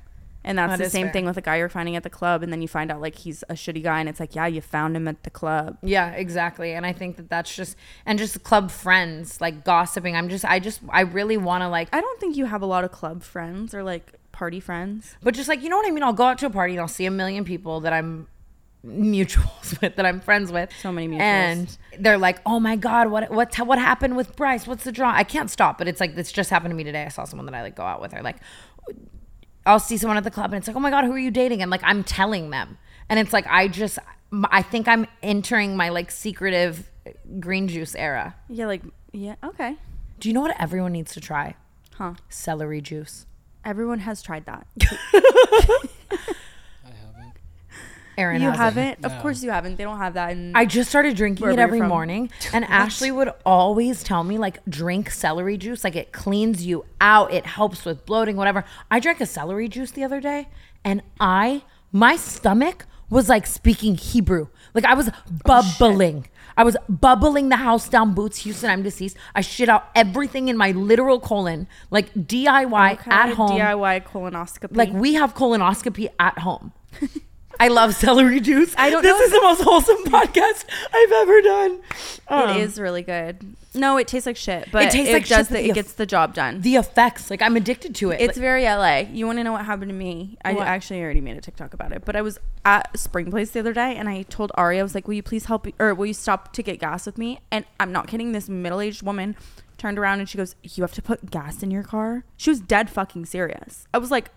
And that's That the same fair. thing with a guy you're finding at the club, and then you find out like he's a shitty guy, and it's like, yeah, you found him at the club. Yeah, exactly. And I think that that's just and just club friends like gossiping. I'm just I just I really want to like I don't think you have a lot of club friends or like party friends. But just like you know what I mean, I'll go out to a party and I'll see a million people that I'm mutuals with, that I'm friends with. So many mutuals. and they're like, "Oh my god, what what what happened with Bryce? What's the draw?" I can't stop, but it's like this just happened to me today. I saw someone that I like go out with. Or like, I'll see someone at the club and it's like, "Oh my god, who are you dating?" And like I'm telling them, and it's like I just I think I'm entering my like secretive green juice era. Yeah, like yeah, okay, Do you know what everyone needs to try? huh? Celery juice. Everyone has tried that. Aaron you hasn't. haven't? Of course you haven't. They don't have that. In- I just started drinking it Wherever you're every from. morning, and Ashley would always tell me like drink celery juice, like it cleans you out, it helps with bloating, whatever. I drank a celery juice the other day, and I my stomach was like speaking Hebrew, like I was oh, bubbling. I was bubbling the house down. Boots, Houston, I'm deceased. I shit out everything in my literal colon, like DIY Okay, at home. DIY colonoscopy. Like we have colonoscopy at home. I love celery juice. I don't this is the most wholesome podcast I've ever done. Um, it is really good. No, it tastes like shit, but It it, tastes like shit, does but the, it gets the job done. the effects. Like I'm addicted to it. It's Like, very LA. You want to know what happened to me? I What? actually already made a TikTok about it, but I was at Spring Place the other day and I told Ari, I was like, "Will you please help? Or will you stop to get gas with me?" And I'm not kidding. This middle-aged woman turned around and she goes, "You have to put gas in your car." She was dead fucking serious. I was like,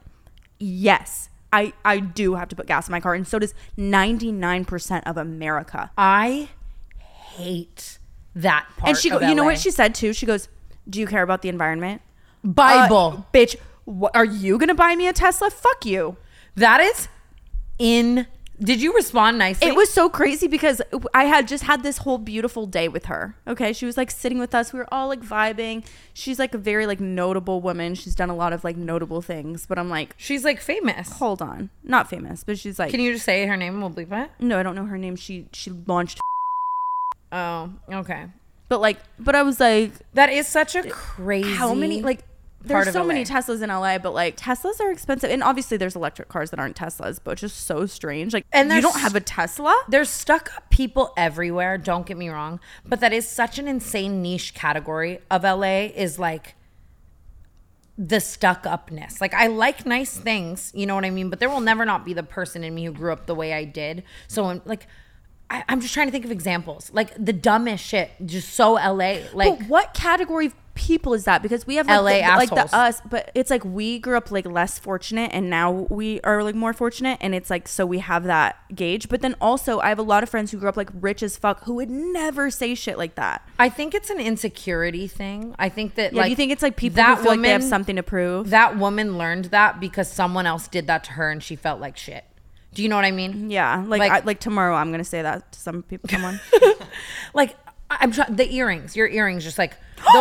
"Yes." I, I do have to put gas in my car, and so does 99% of America. I hate that part. and she, go, of you know what she said too? She goes, "Do you care about the environment?" Bible. Uh, bitch. What, are you gonna buy me a Tesla? Fuck you. that is in. Did you respond nicely? It was so crazy because I had just had this whole beautiful day with her. Okay, she was like sitting with us. We were all like vibing. She's like a very like notable woman. She's done a lot of like notable things. But I'm like, She's like famous. hold on, not famous, but she's like, Can you just say her name and we'll bleep it? no, I don't know her name. She she launched, Oh, okay. but like, but I was like, That is such a crazy. how many like there's of so many Teslas in LA, but like Teslas are expensive, and obviously there's electric cars that aren't Teslas, but it's just so strange. Like, And and you don't have a Tesla. There's stuck up people everywhere, don't get me wrong, but that is such an insane niche category of LA is like the stuck upness. Like I like nice things, you know what I mean, but there will never not be the person in me who grew up the way I did. So when like I, I'm just trying to think of examples. Like the dumbest shit, just so LA. Like but what category of people is that? Because we have like, LA the, like the us, but it's like we grew up like less fortunate, and now we are like more fortunate, and it's like so we have that gauge. But then also, I have a lot of friends who grew up like rich as fuck who would never say shit like that. I think it's an insecurity thing. I think that Yeah, like you think it's like people that who feel like they have woman- something to prove? That woman learned that because someone else did that to her and she felt like shit. Do you know what I mean? yeah, like Like- I, like tomorrow, I'm gonna say that to some people. Someone. like I- I'm trying the earrings. Your earrings, just like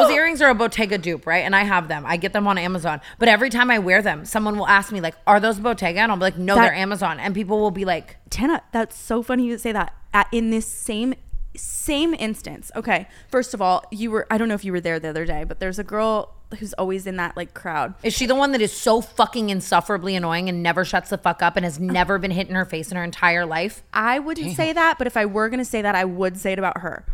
those earrings are a Bottega dupe, right? And I have them. I get them on Amazon. But every time I wear them, someone will ask me like, "Are those Bottega?" And I'll be like, "No, That- they're Amazon." And people will be like, Tana, that's so funny you say that. At, in this same same instance. Okay, first of all, you were I don't know if you were there the other day, but there's a girl who's always in that like crowd. "Is she the one that is so fucking insufferably annoying and never shuts the fuck up and has never been hit in her face in her entire life?" I wouldn't say that, but if I were gonna say that, I would say it about her.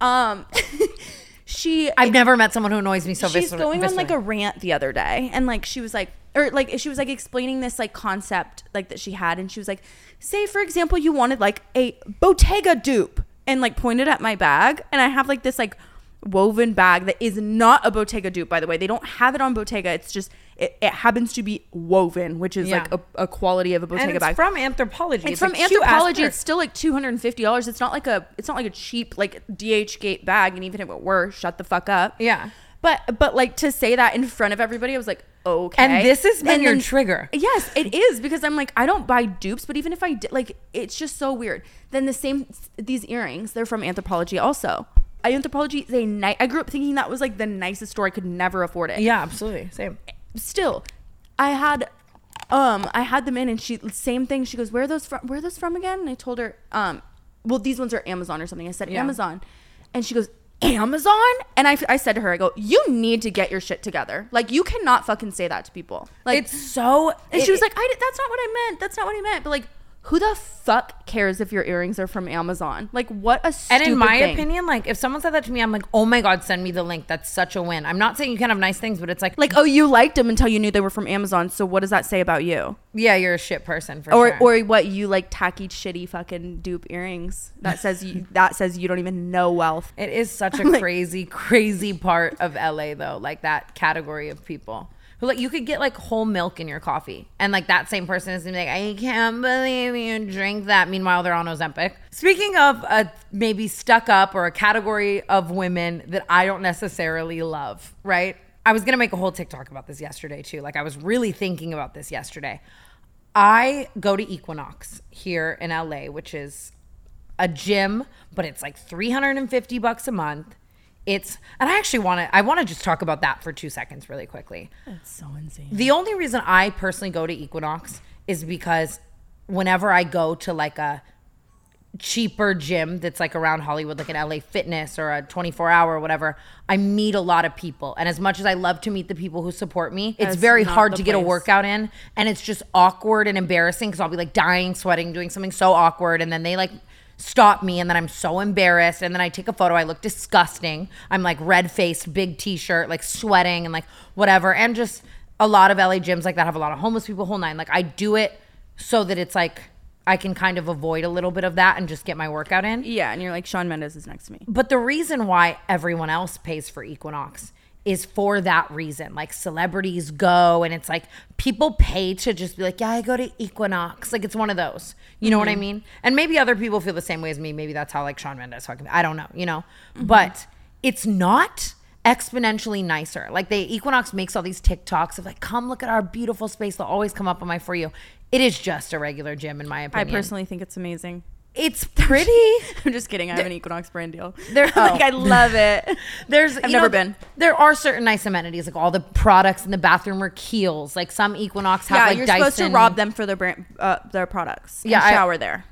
Um, she I've never met someone who annoys me so she's vis- going on like a rant the other day and like she was like or like she was like explaining this like concept like that she had and she was like say for example you wanted like a bottega dupe and like pointed at my bag and i have like this like woven bag that is not a bottega dupe by the way they don't have it on bottega it's just it, it happens to be woven which is Yeah. like a, a quality of a bottega and it's bag from anthropologie. it's, from a cute-ass anthropologie. It's still like two hundred and fifty dollars. It's not like a. It's not like a cheap like DH Gate bag. And even if it were, shut the fuck up. Yeah. But but like to say that in front of everybody, I was like, okay. And this has been And your then- trigger. Yes, it is because I'm like I don't buy dupes, but even if I did, like it's just so weird. Then the same these earrings, they're from Anthropologie also. Anthropologie is a night. I grew up thinking that was like the nicest store. I could never afford it. Yeah, absolutely. Same. Still, I had, um, I had them in, and she same thing. She goes, "Where are those from? Where are those from again?" And I told her, um, well, these ones are Amazon or something. I said Yeah. Amazon, and she goes. Amazon? And I, I said to her, I go, you need to get your shit together. Like, you cannot fucking say that to people. Like, It's so. and she was like, I, that's not what I meant. That's not what I meant. But like, who the fuck cares if your earrings are from Amazon? Like, what a stupid And in my thing. opinion, like if someone said that to me, I'm like, oh my god, send me the link. That's such a win. I'm not saying you can't have nice things, but it's like, like, oh, you liked them until you knew they were from Amazon. So what does that say about you? yeah, you're a shit person for Or, sure. or what you like tacky, shitty, fucking dupe earrings? That says you. that says you don't even know wealth. It is such a like- crazy, crazy part of LA though, like that category of people. Who like you could get like whole milk in your coffee. And like that same person is gonna be like, I can't believe you drink that. Meanwhile, they're on Ozempic. Speaking of a maybe stuck up or a category of women that I don't necessarily love, right? I was gonna make a whole TikTok about this yesterday too. Like I was really thinking about this yesterday. I go to Equinox here in LA, which is a gym, but it's like 350 bucks a month. It's and I actually want to I want to just talk about that for 2 seconds really quickly. That's so insane. The only reason I personally go to Equinox is because whenever I go to like a cheaper gym that's like around Hollywood, like an LA Fitness or a 24 hour or whatever, I meet a lot of people. And as much as I love to meet the people who support me, it's That's very hard to get a workout in. And it's just awkward and embarrassing because I'll be like dying, sweating, doing something so awkward. And then they like, stop me and then I'm so embarrassed. And then I take a photo I look disgusting. I'm like red faced big t-shirt like sweating and like whatever. And just a lot of LA gyms like that have a lot of homeless people whole nine. Like I do it so that it's like I can kind of avoid a little bit of that and just get my workout in. Yeah, and you're like Shawn Mendes is next to me. but the reason why everyone else pays for Equinox is for that reason. Like celebrities go and it's like people pay to just be like, yeah, I go to Equinox. Like it's one of those. You know what I mm-hmm. mean? And maybe other people feel the same way as me. Maybe that's how like Shawn Mendes fucking I don't know, you know? Mm-hmm. But it's not exponentially nicer. Like they Equinox makes all these TikToks of like, come look at our beautiful space. They'll always come up on my for you. It is just a regular gym in my opinion. I personally think it's amazing. It's pretty I'm just kidding. I have an Equinox brand deal. There- like oh. I love it. There's I've never know, been. There are certain nice amenities, like all the products in the bathroom are Kiehl's. Like some Equinox have yeah, like you're Dyson. supposed to rob them for their brand, uh, their products. Yeah, Yeah, I- shower there.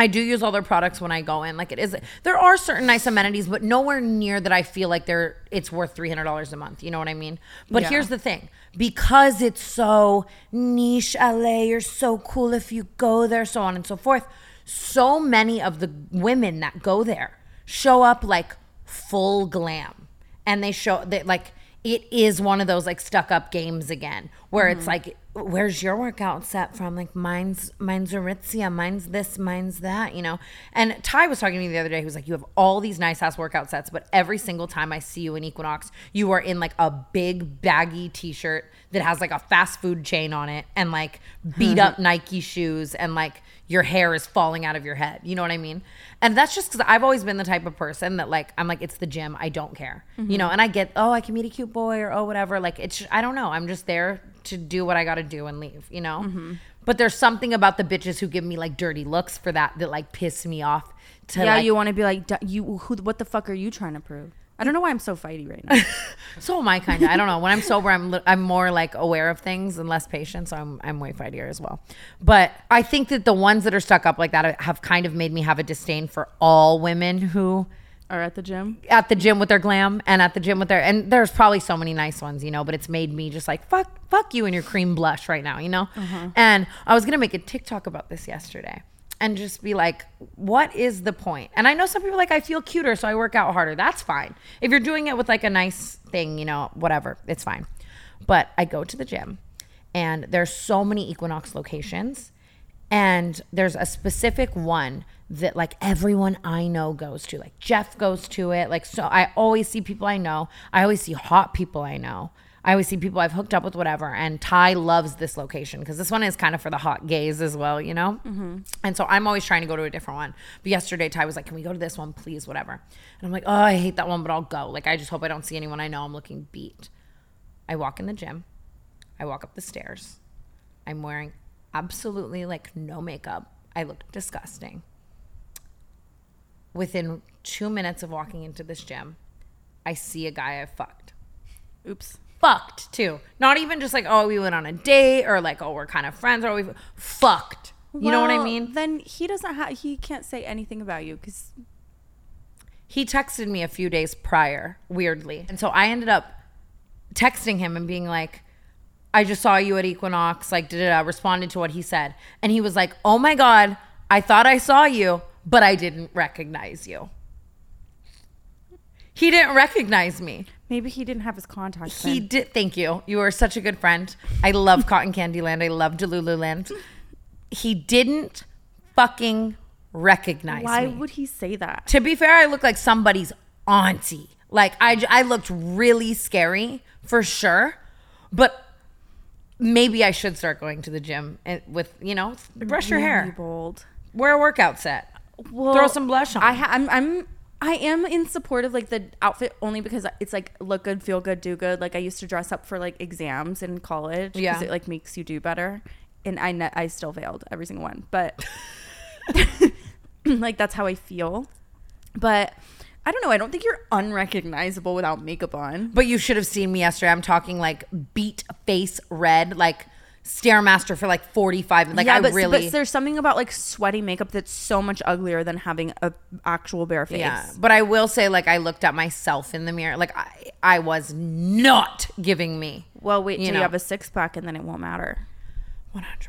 I do use all their products when I go in. Like it is, there are certain nice amenities, but nowhere near that I feel like they're it's worth three hundred dollars a month. You know what I mean? But Yeah. here's the thing: because it's so niche, LA, you're so cool if you go there, so on and so forth. So many of the women that go there show up like full glam, and they show that like it is one of those like stuck up games again, where it's mm-hmm. like where's your workout set from? Like mine's mine's Aritzia, mine's this, mine's that, you know. And Ty was talking to me the other day. He was like, "You have all these nice ass workout sets, but every single time I see you in Equinox, you are in like a big baggy T-shirt that has like a fast food chain on it and like beat up Nike shoes and like." Your hair is falling out of your head. You know what I mean? And that's just because I've always been the type of person that, like, I'm like, it's the gym. I don't care. You know, and I get, oh, I can meet a cute boy or oh, whatever. Like, it's, I don't know. I'm just there to do what I got to do and leave, you know? But there's something about the bitches who give me like dirty looks for that that like piss me off. To yeah, like, you want to be like you. Who? What the fuck are you trying to prove? I don't know why I'm so fighty right now. So am I kind of. I don't know. When I'm sober, I'm li- I'm more like aware of things and less patient. So I'm I'm way fightier as well. But I think that the ones that are stuck up like that have kind of made me have a disdain for all women who are at the gym. at the gym with their glam and at the gym with their and there's probably so many nice ones, you know, but it's made me just like fuck fuck you and your cream blush right now, you know? Uh-huh. And I was gonna make a TikTok about this yesterday and just be like, what is the point? And I know some people like I feel cuter, so I work out harder. That's fine. If you're doing it with like a nice thing, you know, whatever, it's fine. But I go to the gym and there's so many Equinox locations and there's a specific one that like everyone I know goes to. Like Jeff goes to it. Like so I always see people I know. I always see hot people I know. I always see people I've hooked up with whatever. And Ty loves this location because this one is kind of for the hot gays as well, you know? Mm-hmm. And so I'm always trying to go to a different one. But yesterday Ty was like, "Can we go to this one, please, whatever." And I'm like, "Oh, I hate that one, but I'll go." Like I just hope I don't see anyone I know I'm looking beat. I walk in the gym I walk up the stairs. I'm wearing absolutely like no makeup. I look disgusting. Within two minutes of walking into this gym, I see a guy I fucked. Oops. Fucked too. Not even just like, oh, we went on a date or like, oh, we're kind of friends or we fucked. You know what I mean? Then he doesn't have. He can't say anything about you because he texted me a few days prior, weirdly. And so I ended up texting him and being like, I just saw you at Equinox, like, did I responded to what he said. And he was like, Oh my God, I thought I saw you, but I didn't recognize you. He didn't recognize me. Maybe he didn't have his contacts. He then. did. Thank you. You are such a good friend. I love Cotton Candy Land. I love Delulu Land. He didn't fucking recognize Why me. would he say that? To be fair, I look like somebody's auntie. Like I, I looked really scary for sure, but maybe I should start going to the gym and with you know brush your Really hair, bold. wear a workout set, Well, throw some blush on. I ha- I'm I'm I am in support of like the outfit only because it's like look good, feel good, do good. Like I used to dress up for like exams in college because Yeah. it like makes you do better, and I ne- I still failed every single one, but like that's how I feel. But I don't know. I don't think you're unrecognizable without makeup on. but you should have seen me yesterday. I'm talking like beat face red, like Stairmaster for like 45. Like yeah, I really. But there's something about like sweaty makeup that's so much uglier than having a actual bare face. Yeah. But I will say, like, I looked at myself in the mirror. Like, I, I was not giving me. Well, wait you till know. you have a six pack and then it won't matter. One hundred.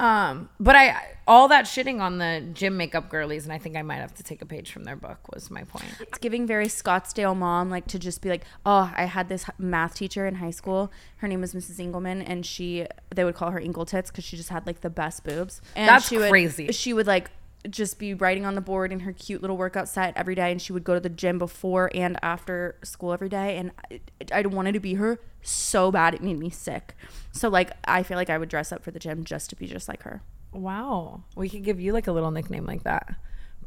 Um, but I all that shitting on the gym makeup girlies, and I think I might have to take a page from their book. Was my point. It's giving very Scottsdale mom, like to just be like, oh, I had this math teacher in high school. Her name was Mrs. Engelman, and she they would call her Inkle Tits because she just had like the best boobs. And That's she would, crazy. She would like just be writing on the board in her cute little workout set every day, and she would go to the gym before and after school every day. And I, I wanted to be her so bad, it made me sick. So like, I feel like I would dress up for the gym just to be just like her. Wow, we could give you like a little nickname like that,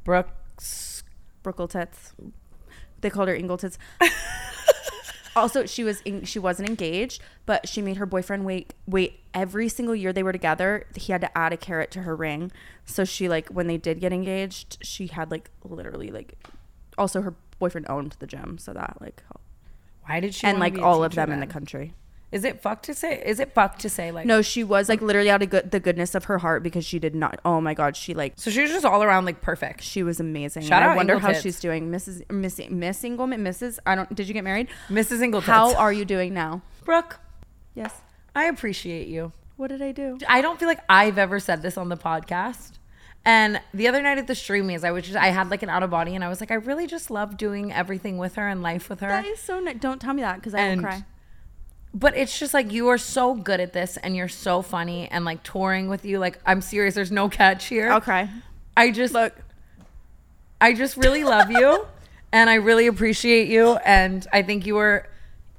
Brooks. Brookle tits. They called her Ingle tits. also, she was in, she wasn't engaged, but she made her boyfriend wait wait every single year they were together. He had to add a carrot to her ring. So she like when they did get engaged, she had like literally like also her boyfriend owned the gym, so that like Why did she? and like all of them in the country. Is it fucked to say? Is it fuck to say like? No, she was like literally out of good, the goodness of her heart because she did not. Oh my god, she like So she was just all around like perfect. she was amazing. Shout out I wonder how she's doing, Mrs. Miss Miss Engelman, Mrs. I don't. Did you get married? Mrs. Ingletons. How are you doing now? Brooke? Yes. I appreciate you. What did I do? I don't feel like I've ever said this on the podcast. And the other night at the streamys, I was just I had like an out of body, and I was like, I really just love doing everything with her and life with her. That is so nice. Don't tell me that because I And- will cry. But it's just like you are so good at this, and you're so funny, and like touring with you, like I'm serious. There's no catch here. I'll. I just Look, I just really love you, and I really appreciate you, and I think you are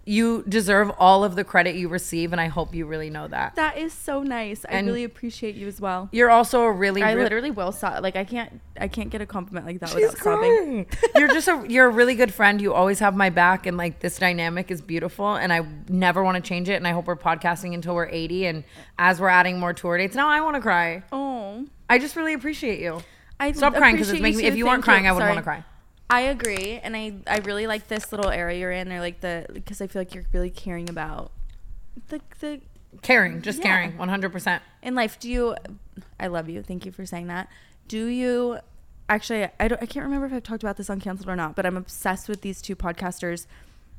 you deserve all of the credit you receive, and I hope you really know that. that is so nice. I And- really appreciate you as well. You're also a really, I re- literally will sob. Like I can't. I can't get a compliment like that She's without sobbing. you're just a you're a really good friend. You always have my back, and like this dynamic is beautiful, and I never want to change it. And I hope we're podcasting until we're 80, and as we're adding more tour dates, now I want to cry. Oh, I just really appreciate you. I Stop crying because it's making me. If you weren't crying, I would Sorry. want to cry. I agree, and I I really like this little area you're in. Or like the because I feel like you're really caring about the the Caring, just Yeah. caring, 100. percent in life. Do you? I love you. Thank you for saying that. Do you? Actually, I don't. I can't remember if I've talked about this on Cancelled or not, but I'm obsessed with these two podcasters.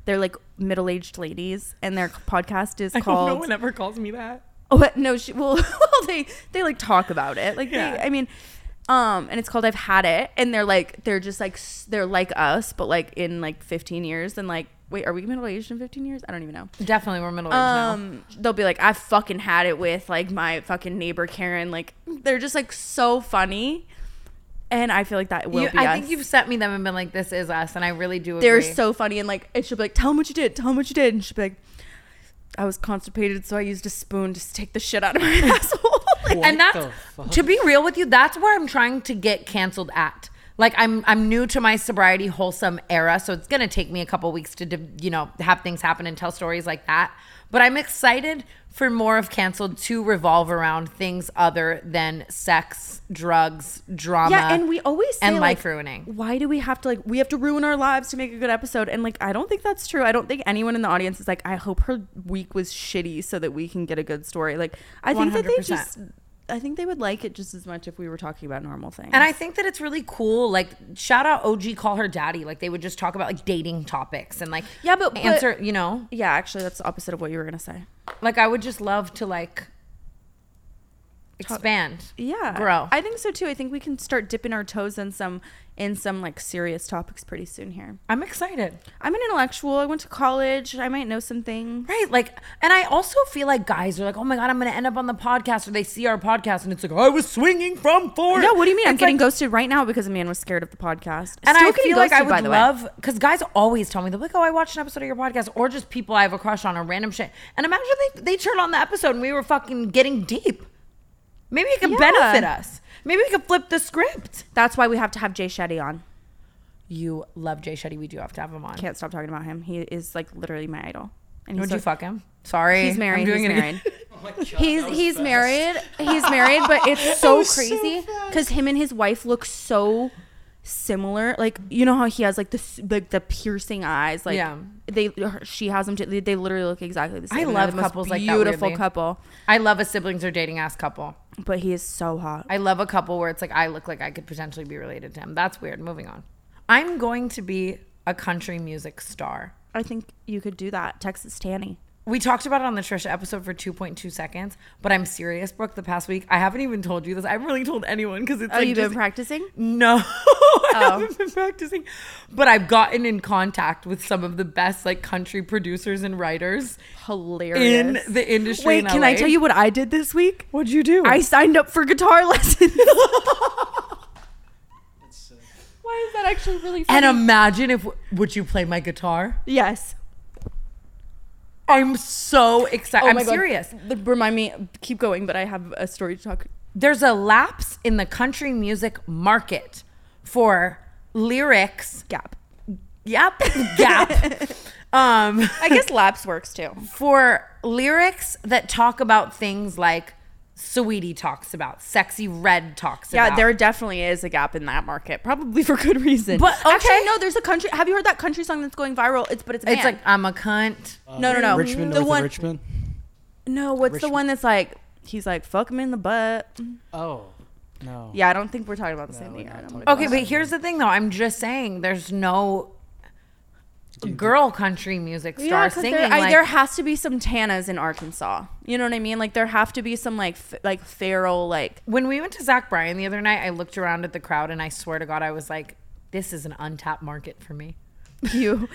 They're like middle-aged ladies, and their podcast is called. No one ever calls me that. Oh, but no, she well, well they they like talk about it. Like Yeah. they, I mean, um, and it's called I've Had It, and they're like they're just like they're like us, but like in like 15 years, and like wait, are we middle aged in 15 years? I don't even know. Definitely, we're middle aged now. Um, they'll be like, I fucking had it with like my fucking neighbor Karen. Like they're just like so funny, and I feel like that will You- be I us. think you've sent me them and been like, "This is us," and I really do. Agree. they're so funny, and like and she'll be like, tell them what you did, tell them what you did, and she'll be like. I was constipated, so I used a spoon to take the shit out of my asshole. And that's to be real with you that's where i'm trying to get canceled at Like I'm I'm new to my sobriety wholesome era, so it's gonna take me a couple weeks to you know have things happen and tell stories like that. But I'm excited for more of canceled to revolve around things other than sex, drugs, drama. Yeah, and we always say and like, life ruining. Why do we have to like we have to ruin our lives to make a good episode? And like I don't think that's true. I don't think anyone in the audience is like, I hope her week was shitty so that we can get a good story. Like I think that they just I think they would like it just as much if we were talking about normal things. And I think that it's really cool. Like, shout out OG, call her daddy. Like, they would just talk about like dating topics and like, Yeah, but- but- answer. you know, yeah, actually that's the opposite of what you were gonna say. like I would just love to like expand. Yeah. grow. I think so too. I think we can start dipping our toes in some in some like serious topics pretty soon here. I'm excited. I'm an intellectual. I went to college. I might know some things. Right. Like, and I also feel like guys are like, oh my God, I'm going to end up on the podcast, or they see our podcast and it's like, I was swinging from four. Yeah, what do you mean? I'm getting like- ghosted right now because a man was scared of the podcast. And Still I feel like I would love because guys always tell me they're like, "Oh, I watched an episode of your podcast," or just people I have a crush on or random shit. And imagine they they turned on the episode and we were fucking getting deep. Maybe it could Yeah. benefit us. Maybe we could flip the script. That's why we have to have Jay Shetty on. You love Jay Shetty. We do have to have him on. Can't stop talking about him. He is like literally my idol. And Would so- you fuck him? Sorry, He's married. I'm doing he's it again. Oh married. he's he's married. He's married, but it's so was crazy because him and his wife look so similar. Like you know how he has like the like the piercing eyes. Like Yeah. they her- she has them. Too, they, they literally look exactly the same. I love the most couples like that, Beautiful couple, I love a siblings or dating ass couple. But he is so hot. I love a couple where it's like I look like I could potentially be related to him. That's weird. Moving on. I'm going to be a country music star. I think you could do that. Texas Tanny. We talked about it on the Trisha episode for 2.2 seconds, but I'm serious, Brooke. The past week, I haven't even told you this. I haven't really told anyone because it's Oh, like you've just- been practicing? No, I oh. haven't been practicing, but I've gotten in contact with some of the best like country producers and writers Hilarious. in the industry. Wait, in can I tell you what I did this week? What'd you do? I signed up for guitar lessons. Why is that actually really funny? and imagine if would you play my guitar? yes. I'm so excited. I'm Oh God. serious. Remind me, keep going, but I have a story to talk. There's a lapse in the country music market for lyrics. Gap. Yep, gap. um, I guess laps works too. for lyrics that talk about things like Saweetie talks about, Sexyy Red talks Yeah, about. there definitely is a gap in that market, probably for good reason. But, okay. actually, no, there's a country. Have you heard that country song that's going viral? It's but it's a It's like I'm a cunt. Uh, no, no, no. Richmond, the north one. Richmond. No, what's the one that's like? He's like, fuck him in the butt. Oh, no. Yeah, I don't think we're talking about the same thing. we're I not don't talking wanna- Okay, but here's the thing though. I'm just saying there's no girl country music star Yeah, singing. there, I, there has to be some Tanas in Arkansas. You know what I mean? Like there have to be some like f- like feral like when we went to Zach Bryan the other night, I looked around at the crowd and I swear to God, I was like, this is an untapped market for me. You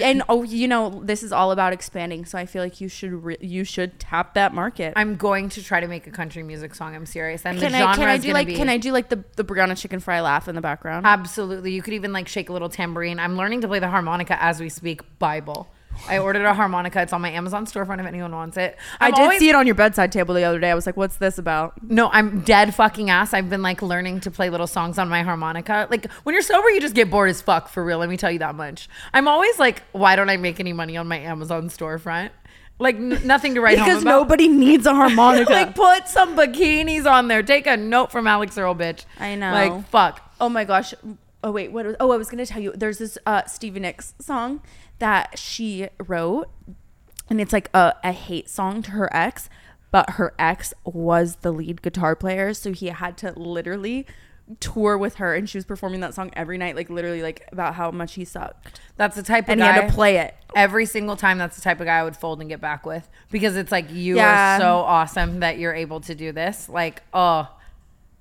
and oh you know this is all about expanding so i feel like you should re- you should tap that market I'm going to try to make a country music song. I'm serious. And can the i genre can i do like be can i do like the the Brianna Chickenfry laugh in the background Absolutely. You could even like shake a little tambourine. I'm learning to play the harmonica as we speak. Bible. I ordered a harmonica. It's on my Amazon storefront if anyone wants it. i I'm did always- see it on your bedside table the other day i was like what's this about No, I'm dead fucking ass. I've been like learning to play little songs on my harmonica. Like when you're sober, you just get bored as fuck for real. Let me tell you that much. I'm always like, why don't I make any money on my Amazon storefront? Like n- nothing to write home about. because about. nobody needs a harmonica like put some bikinis on there. Take a note from Alix Earle, bitch. I know. Like fuck. oh my gosh oh wait what was, oh i was gonna tell you there's this uh stevie nicks song that she wrote and it's like a, a hate song to her ex but her ex was the lead guitar player so he had to literally tour with her and she was performing that song every night like literally like about how much he sucked That's the type of and guy. he had to play it every single time that's the type of guy I would fold and get back with because it's like you Yeah. are so awesome that you're able to do this. Like, oh,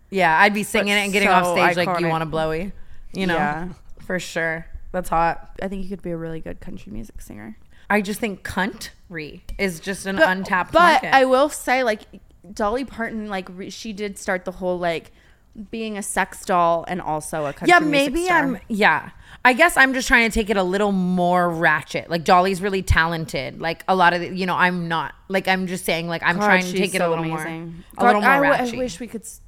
yeah, I'd be singing it and getting so off stage like, you want a blowy?" You know, Yeah. for sure. That's hot. i think you could be a really good country music singer I just think country is just an but, untapped but market. i will say like dolly parton like re- she did start the whole like being a sex doll and also a country music. yeah, music maybe star. I'm. Yeah, I guess I'm just trying to take it a little more ratchet. Like Dolly's really talented. Like a lot of, the, you know, I'm not. Like I'm just saying. Like I'm God, trying to she's take it a so little amazing. more, a little more I, w- ratchet. I wish we could. s-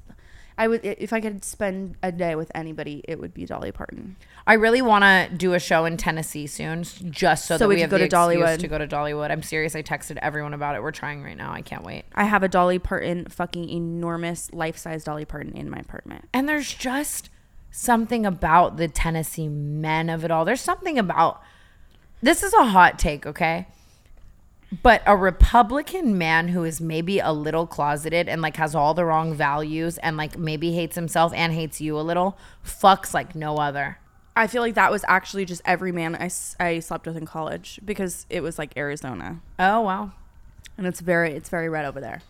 I would if I could spend a day with anybody, it would be Dolly Parton. I really want to do a show in Tennessee soon, just so, So that we we have go the to Dollywood. to go to Dollywood. I'm serious. I texted everyone about it. We're trying right now. I can't wait. I have a Dolly Parton, fucking enormous life-size Dolly Parton in my apartment. And there's just something about the Tennessee men of it all. There's something about this is a hot take, okay? But a Republican man who is maybe a little closeted and like has all the wrong values and like maybe hates himself and hates you a little fucks like no other. I feel like that was actually just every man I, I slept with in college because it was like Arizona, Oh, wow. and it's very it's very red over there.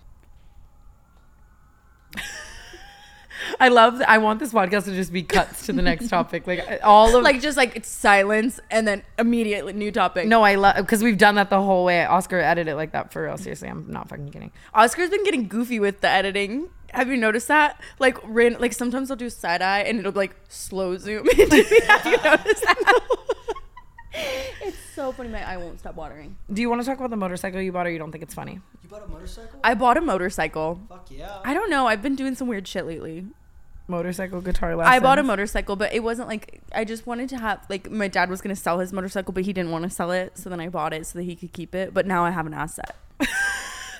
I love I want this podcast to just be cuts to the next topic. Like all of Like just like it's silence and then immediately new topic. No, I love because we've done that the whole way. Oscar edited it like that for real. Seriously, I'm not fucking kidding. Oscar's been getting goofy with the editing. Have you noticed that? Like, ran, like sometimes I'll do side eye and it'll be like slow zoom. into me. Have you noticed that? it's so funny. My eye won't stop watering. Do you want to talk about the motorcycle you bought, or you don't think it's funny? You bought a motorcycle? I bought a motorcycle. Fuck yeah. I don't know. I've been doing some weird shit lately. Motorcycle guitar lessons. I bought a motorcycle, but it wasn't like I just wanted to have like my dad was gonna sell his motorcycle, but he didn't want to sell it, so then I bought it so that he could keep it. But now I have an asset.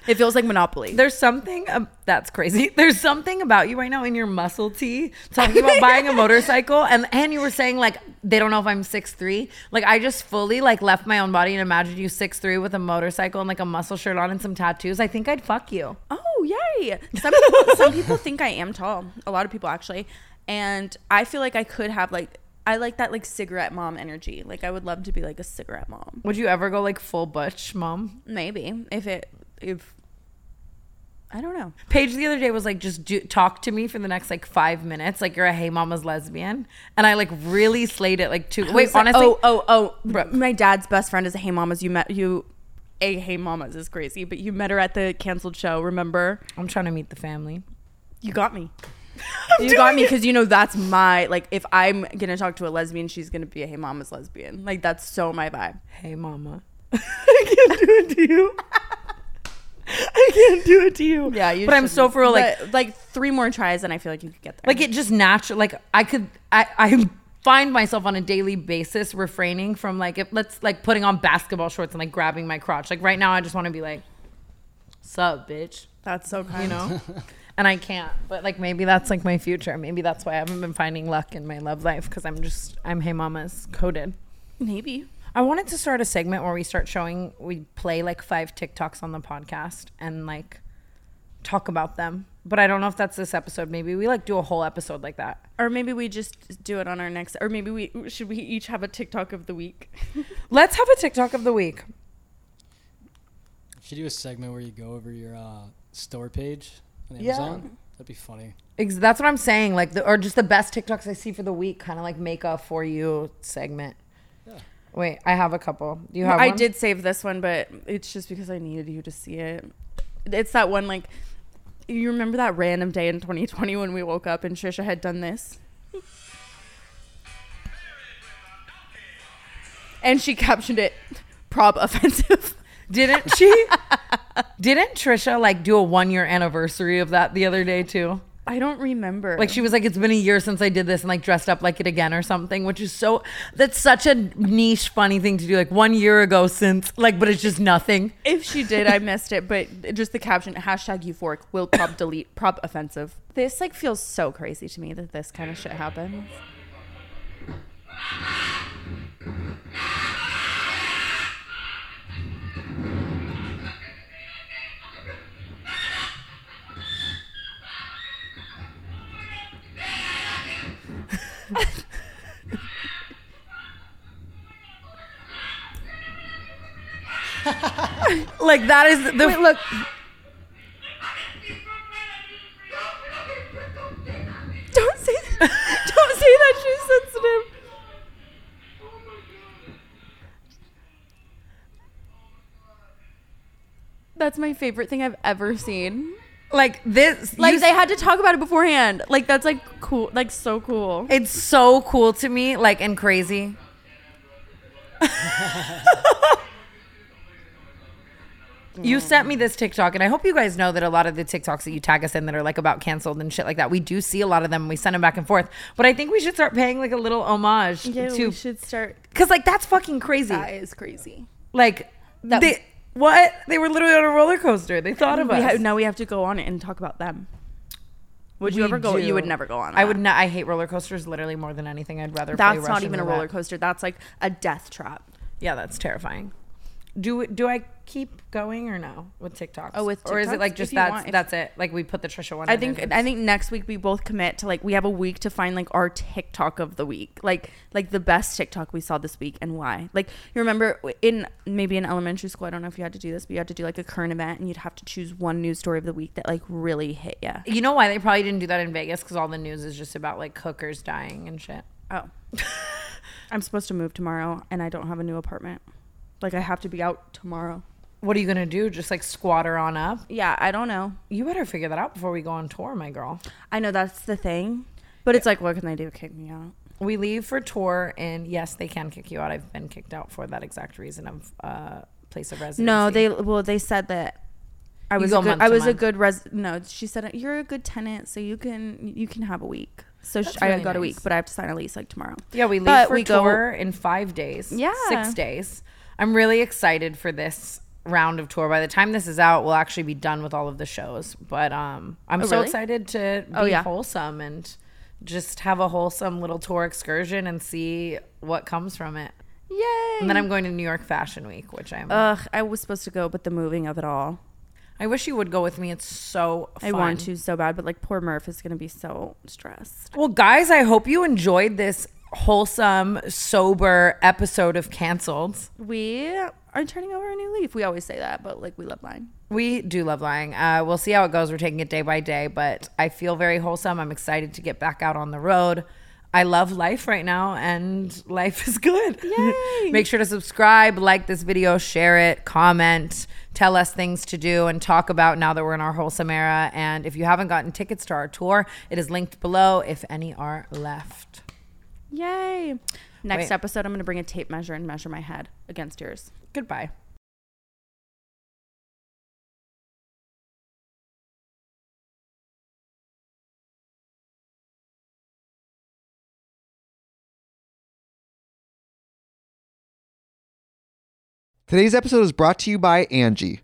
it feels like Monopoly. There's something um, that's crazy. There's something about you right now in your muscle tee talking about buying a motorcycle, and and you were saying like they don't know if I'm six three. Like I just fully like left my own body and imagined you six three with a motorcycle and like a muscle shirt on and some tattoos. I think I'd fuck you. Oh yay! Some people, some people think I am tall. A lot of people actually, and I feel like I could have like I like that like cigarette mom energy. Like I would love to be like a cigarette mom. Would you ever go like full butch, mom? Maybe if it if I don't know. Paige the other day was like, just do, talk to me for the next like five minutes. Like you're a hey mama's lesbian, and I like really slayed it. Like two. Wait, honestly, oh oh oh, Brooke. my dad's best friend is a Hey Mamas. You met you. A Hey Mamas is crazy, but you met her at the canceled show. Remember? I'm trying to meet the family. You got me. you got me because you know that's my like. If I'm gonna talk to a lesbian, she's gonna be a Hey Mamas lesbian. Like that's so my vibe. Hey mama, I can't do it to you. I can't do it to you. Yeah, you. But I'm so shouldn't. for real, like But, like three more tries, and I feel like you could get there. like it just natural. Like I could, I I find myself on a daily basis refraining from like if let's like putting on basketball shorts and like grabbing my crotch. Like right now, I just want to be like, "Sup, bitch," that's so kind. you know. And I can't, but like maybe that's like my future. Maybe that's why I haven't been finding luck in my love life because I'm just I'm hey mama's coded. maybe. I wanted to start a segment where we start showing, we play like five TikToks on the podcast and like talk about them. But I don't know if that's this episode. Maybe we like do a whole episode like that. Or maybe we just do it on our next. Or maybe we should we each have a TikTok of the week. Let's have a TikTok of the week. Should do a segment where you go over your uh, store page on Amazon. Yeah. Amazon. That'd be funny. Ex- That's what I'm saying. Like, the, or just the best TikToks I see for the week, kind of like make a for you segment. Wait, I have a couple. Do you have I one? did save this one, but it's just because I needed you to see it. It's that one like you remember that random day in 2020 when we woke up and Trisha had done this. And she captioned it prob offensive. Didn't she? Didn't Trisha like do a one year anniversary of that the other day too? I don't remember. Like she was like, it's been a year since I did this and like dressed up like it again or something, which is so that's such a niche funny thing to do. Like one year ago since like, but it's just nothing. if she did, I missed it, but just the caption hashtag euphoric will prob delete prob offensive. This like feels so crazy to me that this kind of shit happens. Like that is the Wait, look. Don't say don't say that she's sensitive. That's my favorite thing I've ever seen. Like this. Like they had to talk about it beforehand. Like that's like cool, like so cool. it's so cool to me, like and crazy. You sent me this TikTok, and I hope you guys know that a lot of the TikToks that you tag us in that are like about canceled and shit like that, we do see a lot of them. and We send them back and forth. But I think we should start paying like a little homage Yeah, to we should start. because like that's fucking crazy. That is crazy. Like That- they what they were literally on a roller coaster. They thought of We us. ha- now we have to go on it and talk about them. Would you We ever go? You would never go on. I would not. I hate roller coasters literally more than anything. I'd rather. play That's not Russian even a roulette. roller coaster. That's like a death trap. Yeah, that's terrifying. Do do I keep going or no with TikToks? Oh, with or is it like just that's want, that's it? Like we put the Trisha one. I think I think next week we both commit to like we have a week to find like our TikTok of the week, like like the best TikTok we saw this week and why. Like you remember in maybe in elementary school, I don't know if you had to do this, but you had to do like a current event and you'd have to choose one news story of the week that like really hit you. You know why they probably didn't do that in Vegas? Because all the news is just about like hookers dying and shit. Oh, I'm supposed to move tomorrow and I don't have a new apartment. Like I have to be out tomorrow. What are you gonna do? Just like squatter on up? Yeah, I don't know. You better figure that out before we go on tour, my girl. I know that's the thing, but it's like, what can they do? To kick me out? We leave for tour, and yes, they can kick you out. I've been kicked out for that exact reason of uh, place of residence. No, they well they said that I was go a good, month I to was a month. good res. No, she said you're a good tenant, so you can you can have a week. So sh That's I really got a nice. week, but I have to sign a lease like tomorrow. Yeah, we leave But for we go- tour in five days. Yeah. Six days. I'm really excited for this round of tour. By the time this is out, we'll actually be done with all of the shows. But um I'm Oh, so really? excited to be Oh, yeah. wholesome and just have a wholesome little tour excursion and see what comes from it. Yay! And then I'm going to New York Fashion Week, which I'm Ugh, I was supposed to go, but the moving of it all. I wish you would go with me. It's so fun. I want to so bad, but like poor Murph is gonna be so stressed. Well, guys, I hope you enjoyed this wholesome, sober episode of Cancelled. We are turning over a new leaf. We always say that, but like we love lying. We do love lying. Uh, we'll see how it goes. We're taking it day by day, but I feel very wholesome. I'm excited to get back out on the road. I love life right now, and life is good. Yay. Make sure to subscribe, like this video, share it, comment, tell us things to do and talk about now that we're in our wholesome era. And if you haven't gotten tickets to our tour, it is linked below if any are left. Yay! Next Wait. episode, I'm gonna bring a tape measure and measure my head against yours. Goodbye. Today's episode is brought to you by Angi.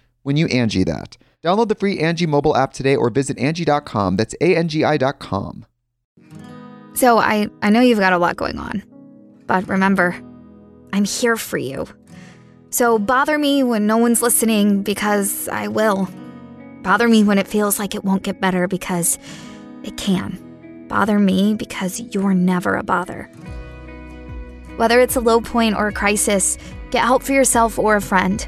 when you Angi that. Download the free Angi mobile app today or visit Angi.com. That's A-N-G-I dot com. So I, I know you've got a lot going on. But remember, I'm here for you. So bother me when no one's listening because I will. Bother me when it feels like it won't get better because it can. Bother me because you're never a bother. Whether it's a low point or a crisis, get help for yourself or a friend.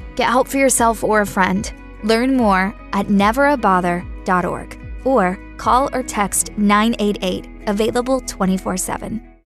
get help for yourself or a friend. Learn more at neverabother.org or call or text 988, available 24 7.